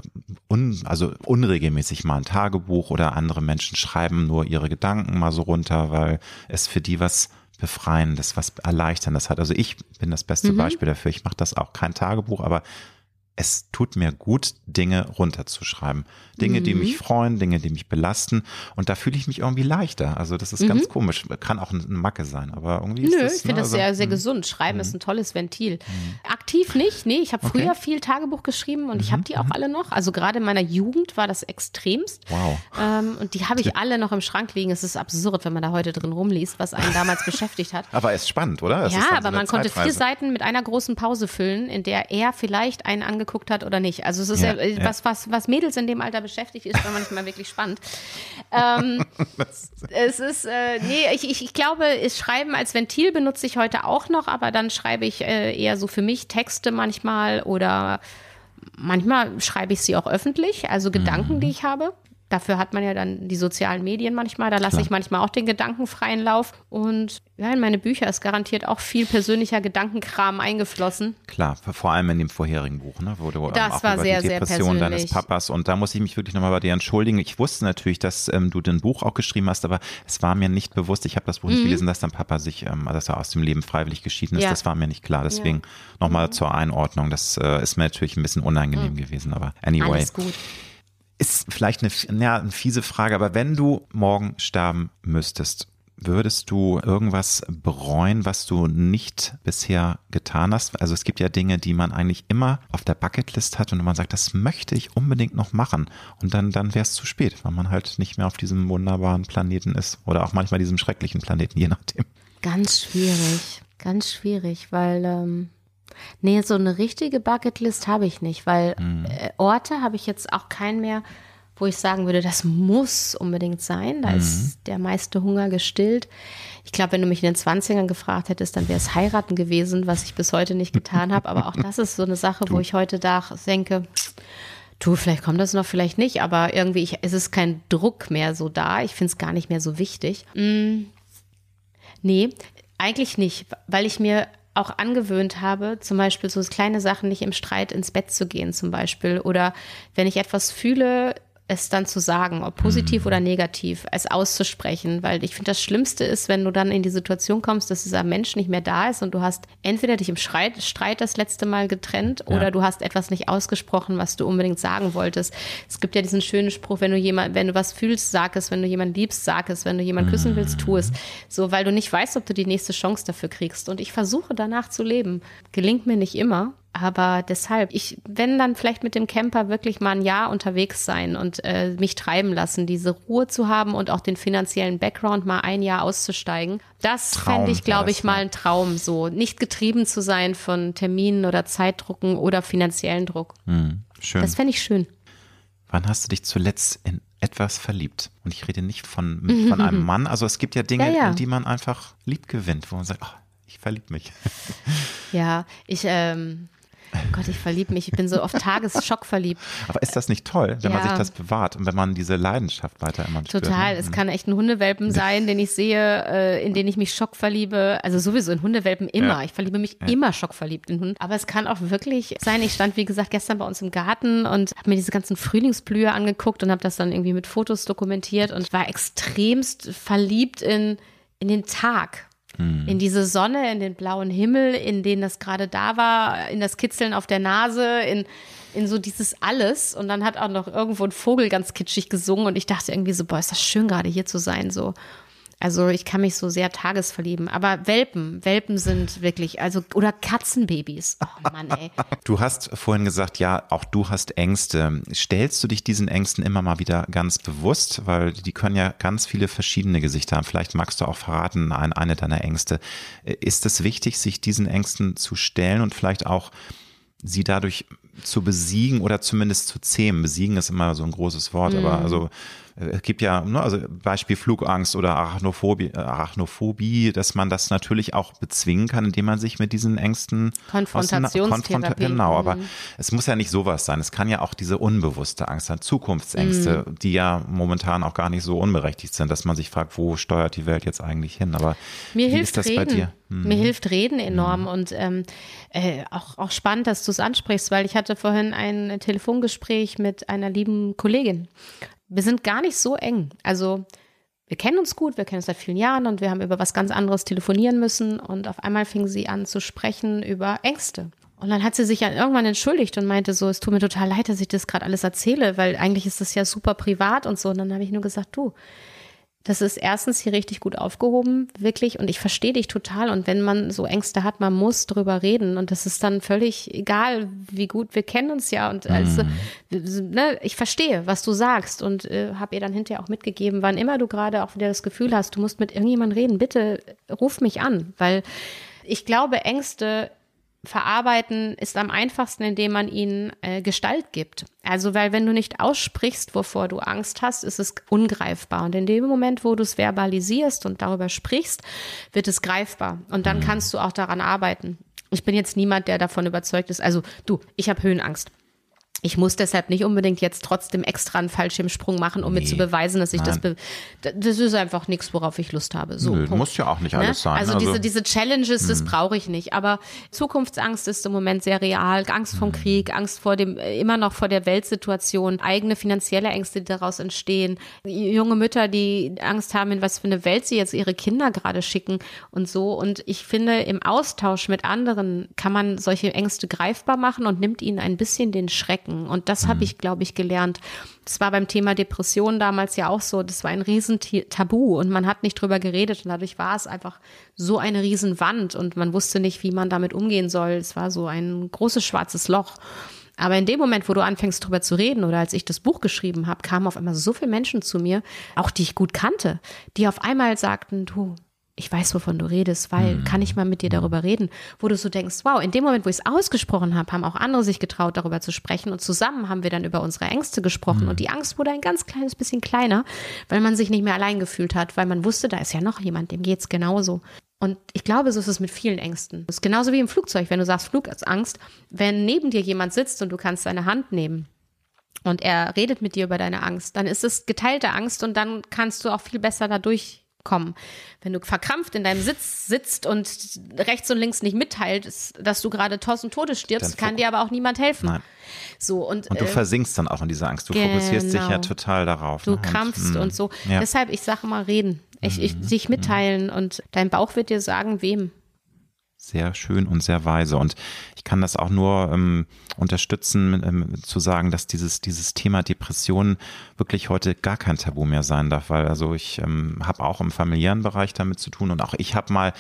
un, also unregelmäßig mal ein Tagebuch oder andere Menschen schreiben nur ihre Gedanken mal so runter, weil es für die was Befreiendes, was Erleichterndes hat. Also ich bin das beste Mhm. Beispiel dafür. Ich mache das auch kein Tagebuch, aber es tut mir gut, Dinge runterzuschreiben. Dinge, die Mhm. mich freuen, Dinge, die mich belasten. Und da fühle ich mich irgendwie leichter. Also das ist ganz komisch. Kann auch eine Macke sein, aber irgendwie ist Mhm. Nö, das. ich finde ne, das also, sehr, sehr mh. gesund. Schreiben ist ein tolles Ventil. aktiv nicht. Nee, ich habe früher okay. viel Tagebuch geschrieben und mhm. ich habe die auch mhm. alle noch. Also gerade in meiner Jugend war das extremst. Wow. Ähm, und die habe ich alle noch im Schrank liegen. Es ist absurd, wenn man da heute drin rumliest, was einen damals beschäftigt hat. Aber es ist spannend, oder? Das ja, aber so man konnte vier Seiten mit einer großen Pause füllen, in der er vielleicht einen angeguckt hat oder nicht. Also es ist ja, ja, ja. Was, was, was Mädels in dem Alter beschäftigt, ist manchmal wirklich spannend. Ähm, es ist, äh, nee, ich, ich, ich glaube, es Schreiben als Ventil benutze ich heute auch noch, aber dann schreibe ich äh, eher so für mich Texte manchmal oder manchmal schreibe ich sie auch öffentlich, also Gedanken, mhm. die ich habe. Dafür hat man ja dann die sozialen Medien manchmal. Da lasse ich manchmal auch den gedankenfreien Lauf. Und ja, in meine Bücher ist garantiert auch viel persönlicher Gedankenkram eingeflossen. Klar, vor allem in dem vorherigen Buch, ne? Wo du das auch war über sehr, die Depression deines Papas. Und da muss ich mich wirklich nochmal bei dir entschuldigen. Ich wusste natürlich, dass ähm, du den Buch auch geschrieben hast, aber es war mir nicht bewusst. Ich habe das Buch mhm. nicht gelesen, dass dein Papa sich, ähm, dass er aus dem Leben freiwillig geschieden ist. Ja. Das war mir nicht klar. Deswegen ja. nochmal mhm. zur Einordnung. Das äh, ist mir natürlich ein bisschen unangenehm mhm. gewesen, aber anyway. Alles gut ist vielleicht eine, ja, eine fiese Frage, aber wenn du morgen sterben müsstest, würdest du irgendwas bereuen, was du nicht bisher getan hast? Also es gibt ja Dinge, die man eigentlich immer auf der Bucketlist hat und man sagt, das möchte ich unbedingt noch machen. Und dann, dann wäre es zu spät, weil man halt nicht mehr auf diesem wunderbaren Planeten ist oder auch manchmal diesem schrecklichen Planeten, je nachdem. Ganz schwierig, ganz schwierig, weil ähm, Nee, so eine richtige Bucketlist habe ich nicht, weil mhm. Orte habe ich jetzt auch keinen mehr, wo ich sagen würde, das muss unbedingt sein. Da mhm. ist der meiste Hunger gestillt. Ich glaube, wenn du mich in den 20ern gefragt hättest, dann wäre es heiraten gewesen, was ich bis heute nicht getan habe. Aber auch das ist so eine Sache, wo ich heute da denke, du, vielleicht kommt das noch, vielleicht nicht. Aber irgendwie ich, es ist kein Druck mehr so da. Ich finde es gar nicht mehr so wichtig. Mm, nee, eigentlich nicht, weil ich mir auch angewöhnt habe, zum Beispiel so kleine Sachen nicht im Streit ins Bett zu gehen, zum Beispiel. Oder wenn ich etwas fühle, es dann zu sagen, ob positiv mhm. oder negativ, es auszusprechen, weil ich finde, das Schlimmste ist, wenn du dann in die Situation kommst, dass dieser Mensch nicht mehr da ist und du hast entweder dich im Streit, Streit das letzte Mal getrennt ja. oder du hast etwas nicht ausgesprochen, was du unbedingt sagen wolltest. Es gibt ja diesen schönen Spruch, wenn du jemand, wenn du was fühlst, sag es, wenn du jemanden liebst, sag es, wenn du jemanden küssen mhm. willst, tu es. So, weil du nicht weißt, ob du die nächste Chance dafür kriegst. Und ich versuche danach zu leben. Gelingt mir nicht immer, aber deshalb, ich, wenn dann vielleicht mit dem Camper wirklich mal ein Jahr unterwegs sein und äh, mich treiben lassen, diese Ruhe zu haben und auch den finanziellen Background mal ein Jahr auszusteigen, das fände ich, glaube ich, mal ein Traum, so nicht getrieben zu sein von Terminen oder Zeitdrucken oder finanziellen Druck. Hm, schön. Das fände ich schön. Wann hast du dich zuletzt in etwas verliebt? Und ich rede nicht von, von einem Mann. Also es gibt ja Dinge, ja, ja. in die man einfach lieb gewinnt, wo man sagt, oh, ich verliebe mich. Ja, ich, ähm, Gott, ich verliebe mich. Ich bin so oft Tagesschock verliebt. Aber ist das nicht toll, wenn ja. man sich das bewahrt und wenn man diese Leidenschaft weiter immer spürt? Total. Ne? Es kann echt ein Hundewelpen sein, den ich sehe, äh, in den ich mich Schock verliebe. Also sowieso in Hundewelpen immer. Ja. Ich verliebe mich ja. immer schockverliebt in Hunden. Aber es kann auch wirklich sein, ich stand, wie gesagt, gestern bei uns im Garten und habe mir diese ganzen Frühlingsblühe angeguckt und habe das dann irgendwie mit Fotos dokumentiert und war extremst verliebt in, in den Tag Mhm. In diese Sonne, in den blauen Himmel, in den das gerade da war, in das Kitzeln auf der Nase, in, in so dieses alles. Und dann hat auch noch irgendwo ein Vogel ganz kitschig gesungen und ich dachte irgendwie so, boah, ist das schön gerade hier zu sein, so. Also ich kann mich so sehr tagesverlieben. Aber Welpen, Welpen sind wirklich, also, oder Katzenbabys. Oh Mann, ey. Du hast vorhin gesagt, ja, auch du hast Ängste. Stellst du dich diesen Ängsten immer mal wieder ganz bewusst? Weil die können ja ganz viele verschiedene Gesichter haben. Vielleicht magst du auch verraten, ein, eine deiner Ängste. Ist es wichtig, sich diesen Ängsten zu stellen und vielleicht auch sie dadurch zu besiegen oder zumindest zu zähmen? Besiegen ist immer so ein großes Wort, mhm. aber also es gibt ja, ne, also Beispiel Flugangst oder Arachnophobie, äh, Arachnophobie, dass man das natürlich auch bezwingen kann, indem man sich mit diesen Ängsten Konfrontationstherapie. genau, aber mhm. es muss ja nicht sowas sein. Es kann ja auch diese unbewusste Angst sein, Zukunftsängste, mhm. die ja momentan auch gar nicht so unberechtigt sind, dass man sich fragt, wo steuert die Welt jetzt eigentlich hin? Aber mir hilft reden. Mhm. Mir hilft Reden enorm mhm. und ähm, äh, auch, auch spannend, dass du es ansprichst, weil ich hatte vorhin ein Telefongespräch mit einer lieben Kollegin wir sind gar nicht so eng. Also wir kennen uns gut, wir kennen uns seit vielen Jahren und wir haben über was ganz anderes telefonieren müssen und auf einmal fing sie an zu sprechen über Ängste. Und dann hat sie sich ja irgendwann entschuldigt und meinte so, es tut mir total leid, dass ich das gerade alles erzähle, weil eigentlich ist das ja super privat und so. Und dann habe ich nur gesagt, du, Das ist erstens hier richtig gut aufgehoben, wirklich. Und ich verstehe dich total. Und wenn man so Ängste hat, man muss drüber reden. Und das ist dann völlig egal, wie gut wir kennen uns ja. Und also, mhm. ne, ich verstehe, was du sagst. Und äh, habe ihr dann hinterher auch mitgegeben, wann immer du gerade auch wieder das Gefühl hast, du musst mit irgendjemandem reden, bitte ruf mich an. Weil ich glaube, Ängste verarbeiten ist am einfachsten, indem man ihnen äh, Gestalt gibt. Also, weil wenn du nicht aussprichst, wovor du Angst hast, ist es ungreifbar. Und in dem Moment, wo du es verbalisierst und darüber sprichst, wird es greifbar. Und dann mhm. kannst du auch daran arbeiten. Ich bin jetzt niemand, der davon überzeugt ist. Also, du, ich habe Höhenangst. Ich muss deshalb nicht unbedingt jetzt trotzdem extra einen Fallschirmsprung machen, um nee, mir zu beweisen, dass ich Nein. das. das ist einfach nichts, worauf ich Lust habe. So, Nö, muss ja auch nicht alles ne? sein. Also, also, diese, diese Challenges, das mhm. brauche ich nicht. Aber Zukunftsangst ist im Moment sehr real. Angst vom mhm. Krieg, Angst vor dem, immer noch vor der Weltsituation, eigene finanzielle Ängste, die daraus entstehen. Junge Mütter, die Angst haben, in was für eine Welt sie jetzt ihre Kinder gerade schicken und so. Und ich finde, im Austausch mit anderen kann man solche Ängste greifbar machen und nimmt ihnen ein bisschen den Schrecken denken. Und das habe mhm. ich, glaube ich, gelernt. Das war beim Thema Depression damals ja auch so. Das war ein Riesentabu und man hat nicht drüber geredet und dadurch war es einfach so eine Riesenwand und man wusste nicht, wie man damit umgehen soll. Es war so ein großes schwarzes Loch. Aber in dem Moment, wo du anfängst drüber zu reden oder als ich das Buch geschrieben habe, kamen auf einmal so viele Menschen zu mir, auch die ich gut kannte, die auf einmal sagten, du, ich weiß, wovon du redest, weil mhm. kann ich mal mit dir darüber reden, wo du so denkst, wow, in dem Moment, wo ich es ausgesprochen habe, haben auch andere sich getraut, darüber zu sprechen und zusammen haben wir dann über unsere Ängste gesprochen mhm. und die Angst wurde ein ganz kleines bisschen kleiner, weil man sich nicht mehr allein gefühlt hat, weil man wusste, da ist ja noch jemand, dem geht's genauso. Und ich glaube, so ist es mit vielen Ängsten. Das ist genauso wie im Flugzeug, wenn du sagst Flugangst, wenn neben dir jemand sitzt und du kannst seine Hand nehmen und er redet mit dir über deine Angst, dann ist es geteilte Angst und dann kannst du auch viel besser dadurch kommen. Wenn du verkrampft in deinem Sitz sitzt und rechts und links nicht mitteilt, dass du gerade tausend Todes stirbst, kann dir aber auch niemand helfen. Nein. So, und, und du äh, versinkst dann auch in dieser Angst. Du genau. fokussierst dich ja genau. total darauf. Du ne? krampfst und, und so. Ja. Deshalb, ich sage mal, reden. Ich, ich, mhm. dich mitteilen und dein Bauch wird dir sagen, wem sehr schön und sehr weise. Und ich kann das auch nur ähm, unterstützen, ähm, zu sagen, dass dieses, dieses Thema Depressionen wirklich heute gar kein Tabu mehr sein darf, weil also ich ähm, habe auch im familiären Bereich damit zu tun und auch ich habe mal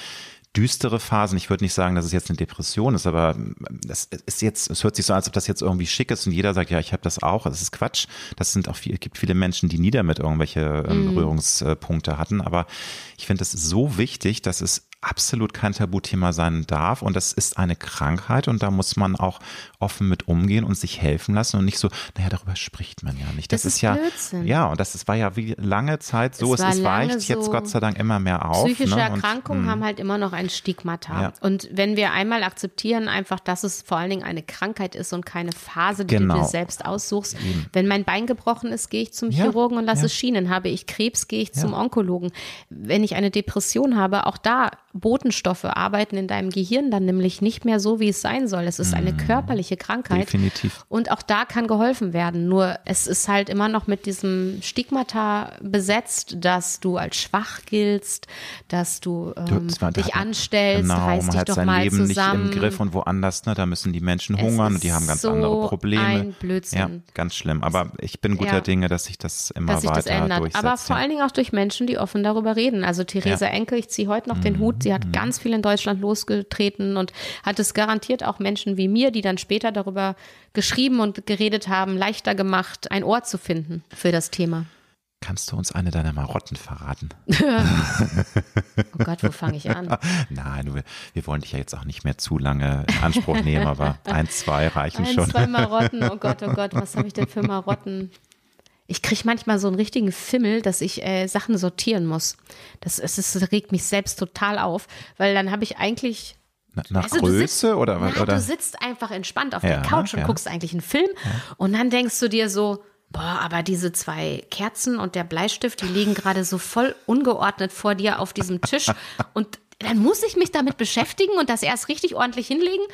düstere Phasen. Ich würde nicht sagen, dass es jetzt eine Depression ist, aber das ist jetzt, es hört sich so an, als ob das jetzt irgendwie schick ist und jeder sagt, ja, ich habe das auch. Das ist Quatsch. Das sind auch viel, es gibt viele Menschen, die nie damit irgendwelche ähm, mhm. Berührungspunkte hatten. Aber ich finde, es ist so wichtig, dass es absolut kein Tabuthema sein darf. Und das ist eine Krankheit. Und da muss man auch offen mit umgehen und sich helfen lassen und nicht so, naja, darüber spricht man ja nicht. Das, das ist, ist ja, Blödsinn. ja, und das ist, war ja wie lange Zeit so, es, es, es weicht so jetzt Gott sei Dank immer mehr auf. Psychische ne? Erkrankungen und, hm. haben halt immer noch ein Stigmata. Ja. Und wenn wir einmal akzeptieren einfach, dass es vor allen Dingen eine Krankheit ist und keine Phase, die genau. du dir selbst aussuchst. Eben. Wenn mein Bein gebrochen ist, gehe ich zum ja. Chirurgen und lasse ja. es schienen. Habe ich Krebs, gehe ich zum Onkologen. Wenn ich eine Depression habe, auch da Botenstoffe arbeiten in deinem Gehirn dann nämlich nicht mehr so, wie es sein soll. Es ist eine mm, körperliche Krankheit. Definitiv. Und auch da kann geholfen werden. Nur es ist halt immer noch mit diesem Stigmata besetzt, dass du als schwach giltst, dass du, ähm, du dich anstellst, genau, reiß dich doch mal Leben zusammen. nicht im Griff und woanders, ne, da müssen die Menschen hungern und die haben ganz so andere Probleme. Ein Blödsinn. Ja, ganz schlimm. Aber ich bin guter ja, Dinge, dass sich das immer dass weiter das ändert. durchsetzt. Aber vor allen Dingen auch durch Menschen, die offen darüber reden. Also Theresa ja. Enke, ich ziehe heute noch mhm. den Hut, sie hat mhm. ganz viel in Deutschland losgetreten und hat es garantiert auch Menschen wie mir, die dann später darüber geschrieben und geredet haben, leichter gemacht, ein Ohr zu finden für das Thema. Kannst du uns eine deiner Marotten verraten? oh Gott, wo fange ich an? Nein, wir, wir, wollen dich ja jetzt auch nicht mehr zu lange in Anspruch nehmen, aber ein, zwei reichen ein, schon. Ein, zwei Marotten, oh Gott, oh Gott, was habe ich denn für Marotten? ich kriege manchmal so einen richtigen Fimmel, dass ich äh, Sachen sortieren muss. Das, das, das regt mich selbst total auf, weil dann habe ich eigentlich nach weißt Größe sitzt, oder was? Oder? Du sitzt einfach entspannt auf ja, der Couch und ja. guckst eigentlich einen Film und dann denkst du dir so, boah, aber diese zwei Kerzen und der Bleistift, die liegen gerade so voll ungeordnet vor dir auf diesem Tisch und dann muss ich mich damit beschäftigen und das erst richtig ordentlich hinlegen,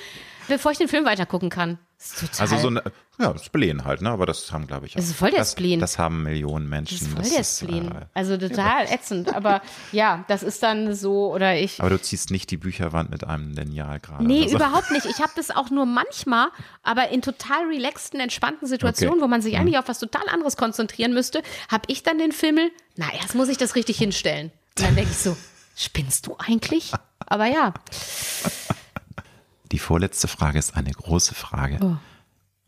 bevor ich den Film weitergucken kann. Total. Also so eine, ja, Spleen halt, ne? Aber das haben, glaube ich, auch. Das ist voll der das, Spleen. Das haben Millionen Menschen. Das ist voll der Spleen. äh, also total ätzend. Aber ja, das ist dann so, oder ich. aber du ziehst nicht die Bücherwand mit einem Lineal gerade. Nee, oder so. überhaupt nicht. Ich habe das auch nur manchmal, aber in total relaxten, entspannten Situationen, Okay. wo man sich eigentlich auf was total anderes konzentrieren müsste, habe ich dann den Fimmel, na, erst muss ich das richtig hinstellen. Und dann denke ich so, spinnst du eigentlich? Aber ja, Die vorletzte Frage ist eine große Frage. Oh.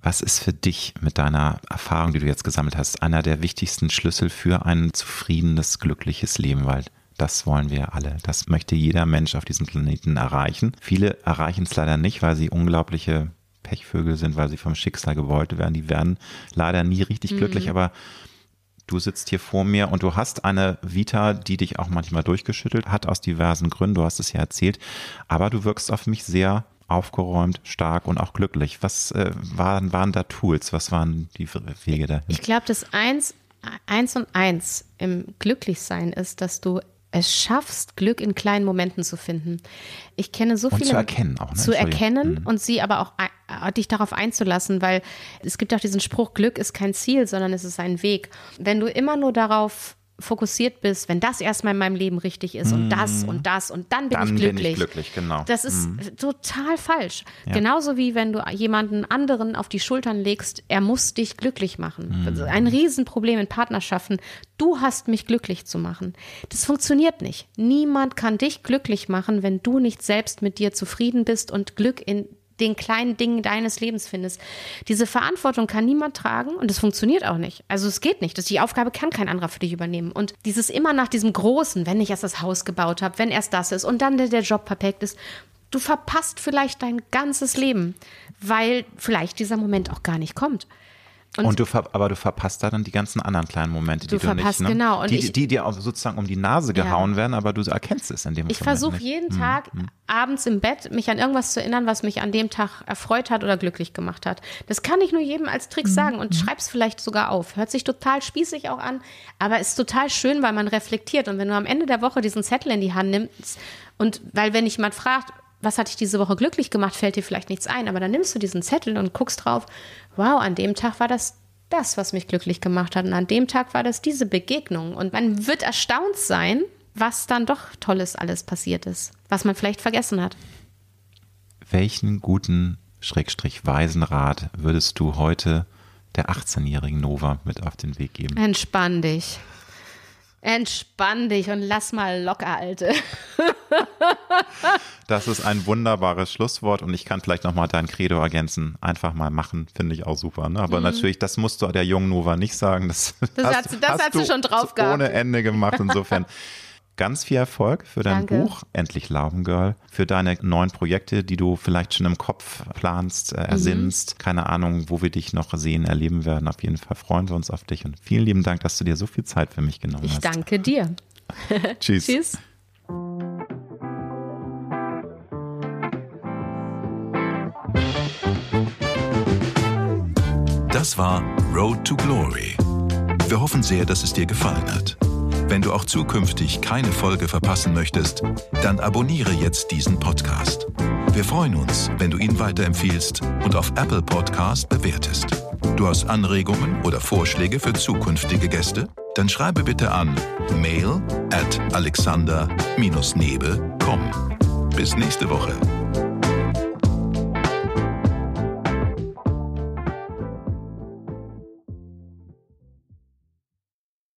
Was ist für dich mit deiner Erfahrung, die du jetzt gesammelt hast, einer der wichtigsten Schlüssel für ein zufriedenes, glückliches Leben? Weil das wollen wir alle. Das möchte jeder Mensch auf diesem Planeten erreichen. Viele erreichen es leider nicht, weil sie unglaubliche Pechvögel sind, weil sie vom Schicksal gewollt werden. Die werden leider nie richtig Mhm. glücklich, aber Du sitzt hier vor mir und du hast eine Vita, die dich auch manchmal durchgeschüttelt hat aus diversen Gründen. Du hast es ja erzählt. Aber du wirkst auf mich sehr aufgeräumt, stark und auch glücklich. Was äh, waren, waren da Tools? Was waren die Wege dahin? ich glaube, das eins, eins und eins im Glücklichsein ist, dass du es schaffst, Glück in kleinen Momenten zu finden. Ich kenne so Und viele. zu erkennen auch, ne? Zu erkennen und sie aber auch äh, dich darauf einzulassen, weil es gibt auch diesen Spruch, Glück ist kein Ziel, sondern es ist ein Weg. Wenn du immer nur darauf fokussiert bist, wenn das erstmal in meinem Leben richtig ist und das und das und dann bin Mhm. Dann ich bin glücklich. ich glücklich, genau. Das ist total falsch. Genauso wie wenn du jemanden anderen auf die Schultern legst, er muss dich glücklich machen. Mhm. Ist ein Riesenproblem in Partnerschaften. Du hast mich glücklich zu machen. Das funktioniert nicht. Niemand kann dich glücklich machen, wenn du nicht selbst mit dir zufrieden bist und Glück in den kleinen Dingen deines Lebens findest. Diese Verantwortung kann niemand tragen und es funktioniert auch nicht. Also es geht nicht. Das, die Aufgabe kann kein anderer für dich übernehmen. Und dieses immer nach diesem Großen, wenn ich erst das Haus gebaut habe, wenn erst das ist und dann der, der Job perfekt ist, du verpasst vielleicht dein ganzes Leben, weil vielleicht dieser Moment auch gar nicht kommt. Und, du ver aber du verpasst da dann die ganzen anderen kleinen Momente, Du die du verpasst, nicht, ne? genau. Und die, ich- die dir auch sozusagen um die Nase Ja. gehauen werden, aber du erkennst es in dem Ich Moment versuche nicht. jeden Tag abends im Bett mich an irgendwas zu erinnern, was mich an dem Tag erfreut hat oder glücklich gemacht hat. Das kann ich nur jedem als Trick sagen und schreib's vielleicht sogar auf. Hört sich total spießig auch an, aber ist total schön, weil man reflektiert. Und wenn du am Ende der Woche diesen Zettel in die Hand nimmst und weil wenn dich jemand fragt, was hat dich diese Woche glücklich gemacht, fällt dir vielleicht nichts ein, aber dann nimmst du diesen Zettel und guckst drauf, wow, an dem Tag war das das, was mich glücklich gemacht hat. Und an dem Tag war das diese Begegnung. Und man wird erstaunt sein, was dann doch Tolles alles passiert ist, was man vielleicht vergessen hat. Welchen guten Schrägstrich weisen Rat würdest du heute der 18-jährigen Nova mit auf den Weg geben? Entspann dich. Entspann dich und lass mal locker, Alte. Das ist ein wunderbares Schlusswort und ich kann vielleicht nochmal dein Credo ergänzen. Einfach mal machen, finde ich auch super. Ne? Aber natürlich, das musst du der jungen Nova nicht sagen. Das, Mhm. Das hat sie- das hat sie schon drauf gehabt. Ohne Ende gemacht. Insofern ganz viel Erfolg für dein Danke. Buch, Endlich Laubengirl, für deine neuen Projekte, die du vielleicht schon im Kopf planst, Mhm. äh, ersinnst. Keine Ahnung, wo wir dich noch sehen, erleben werden. Auf jeden Fall freuen wir uns auf dich und vielen lieben Dank, dass du dir so viel Zeit für mich genommen Ich hast. danke dir. Tschüss. Tschüss. Das war Road to Glory. Wir hoffen sehr, dass es dir gefallen hat. Wenn du auch zukünftig keine Folge verpassen möchtest, dann abonniere jetzt diesen Podcast. Wir freuen uns, wenn du ihn weiterempfiehlst und auf Apple Podcast bewertest. Du hast Anregungen oder Vorschläge für zukünftige Gäste? Dann schreibe bitte an mail at alexander-nebe.com. Bis nächste Woche.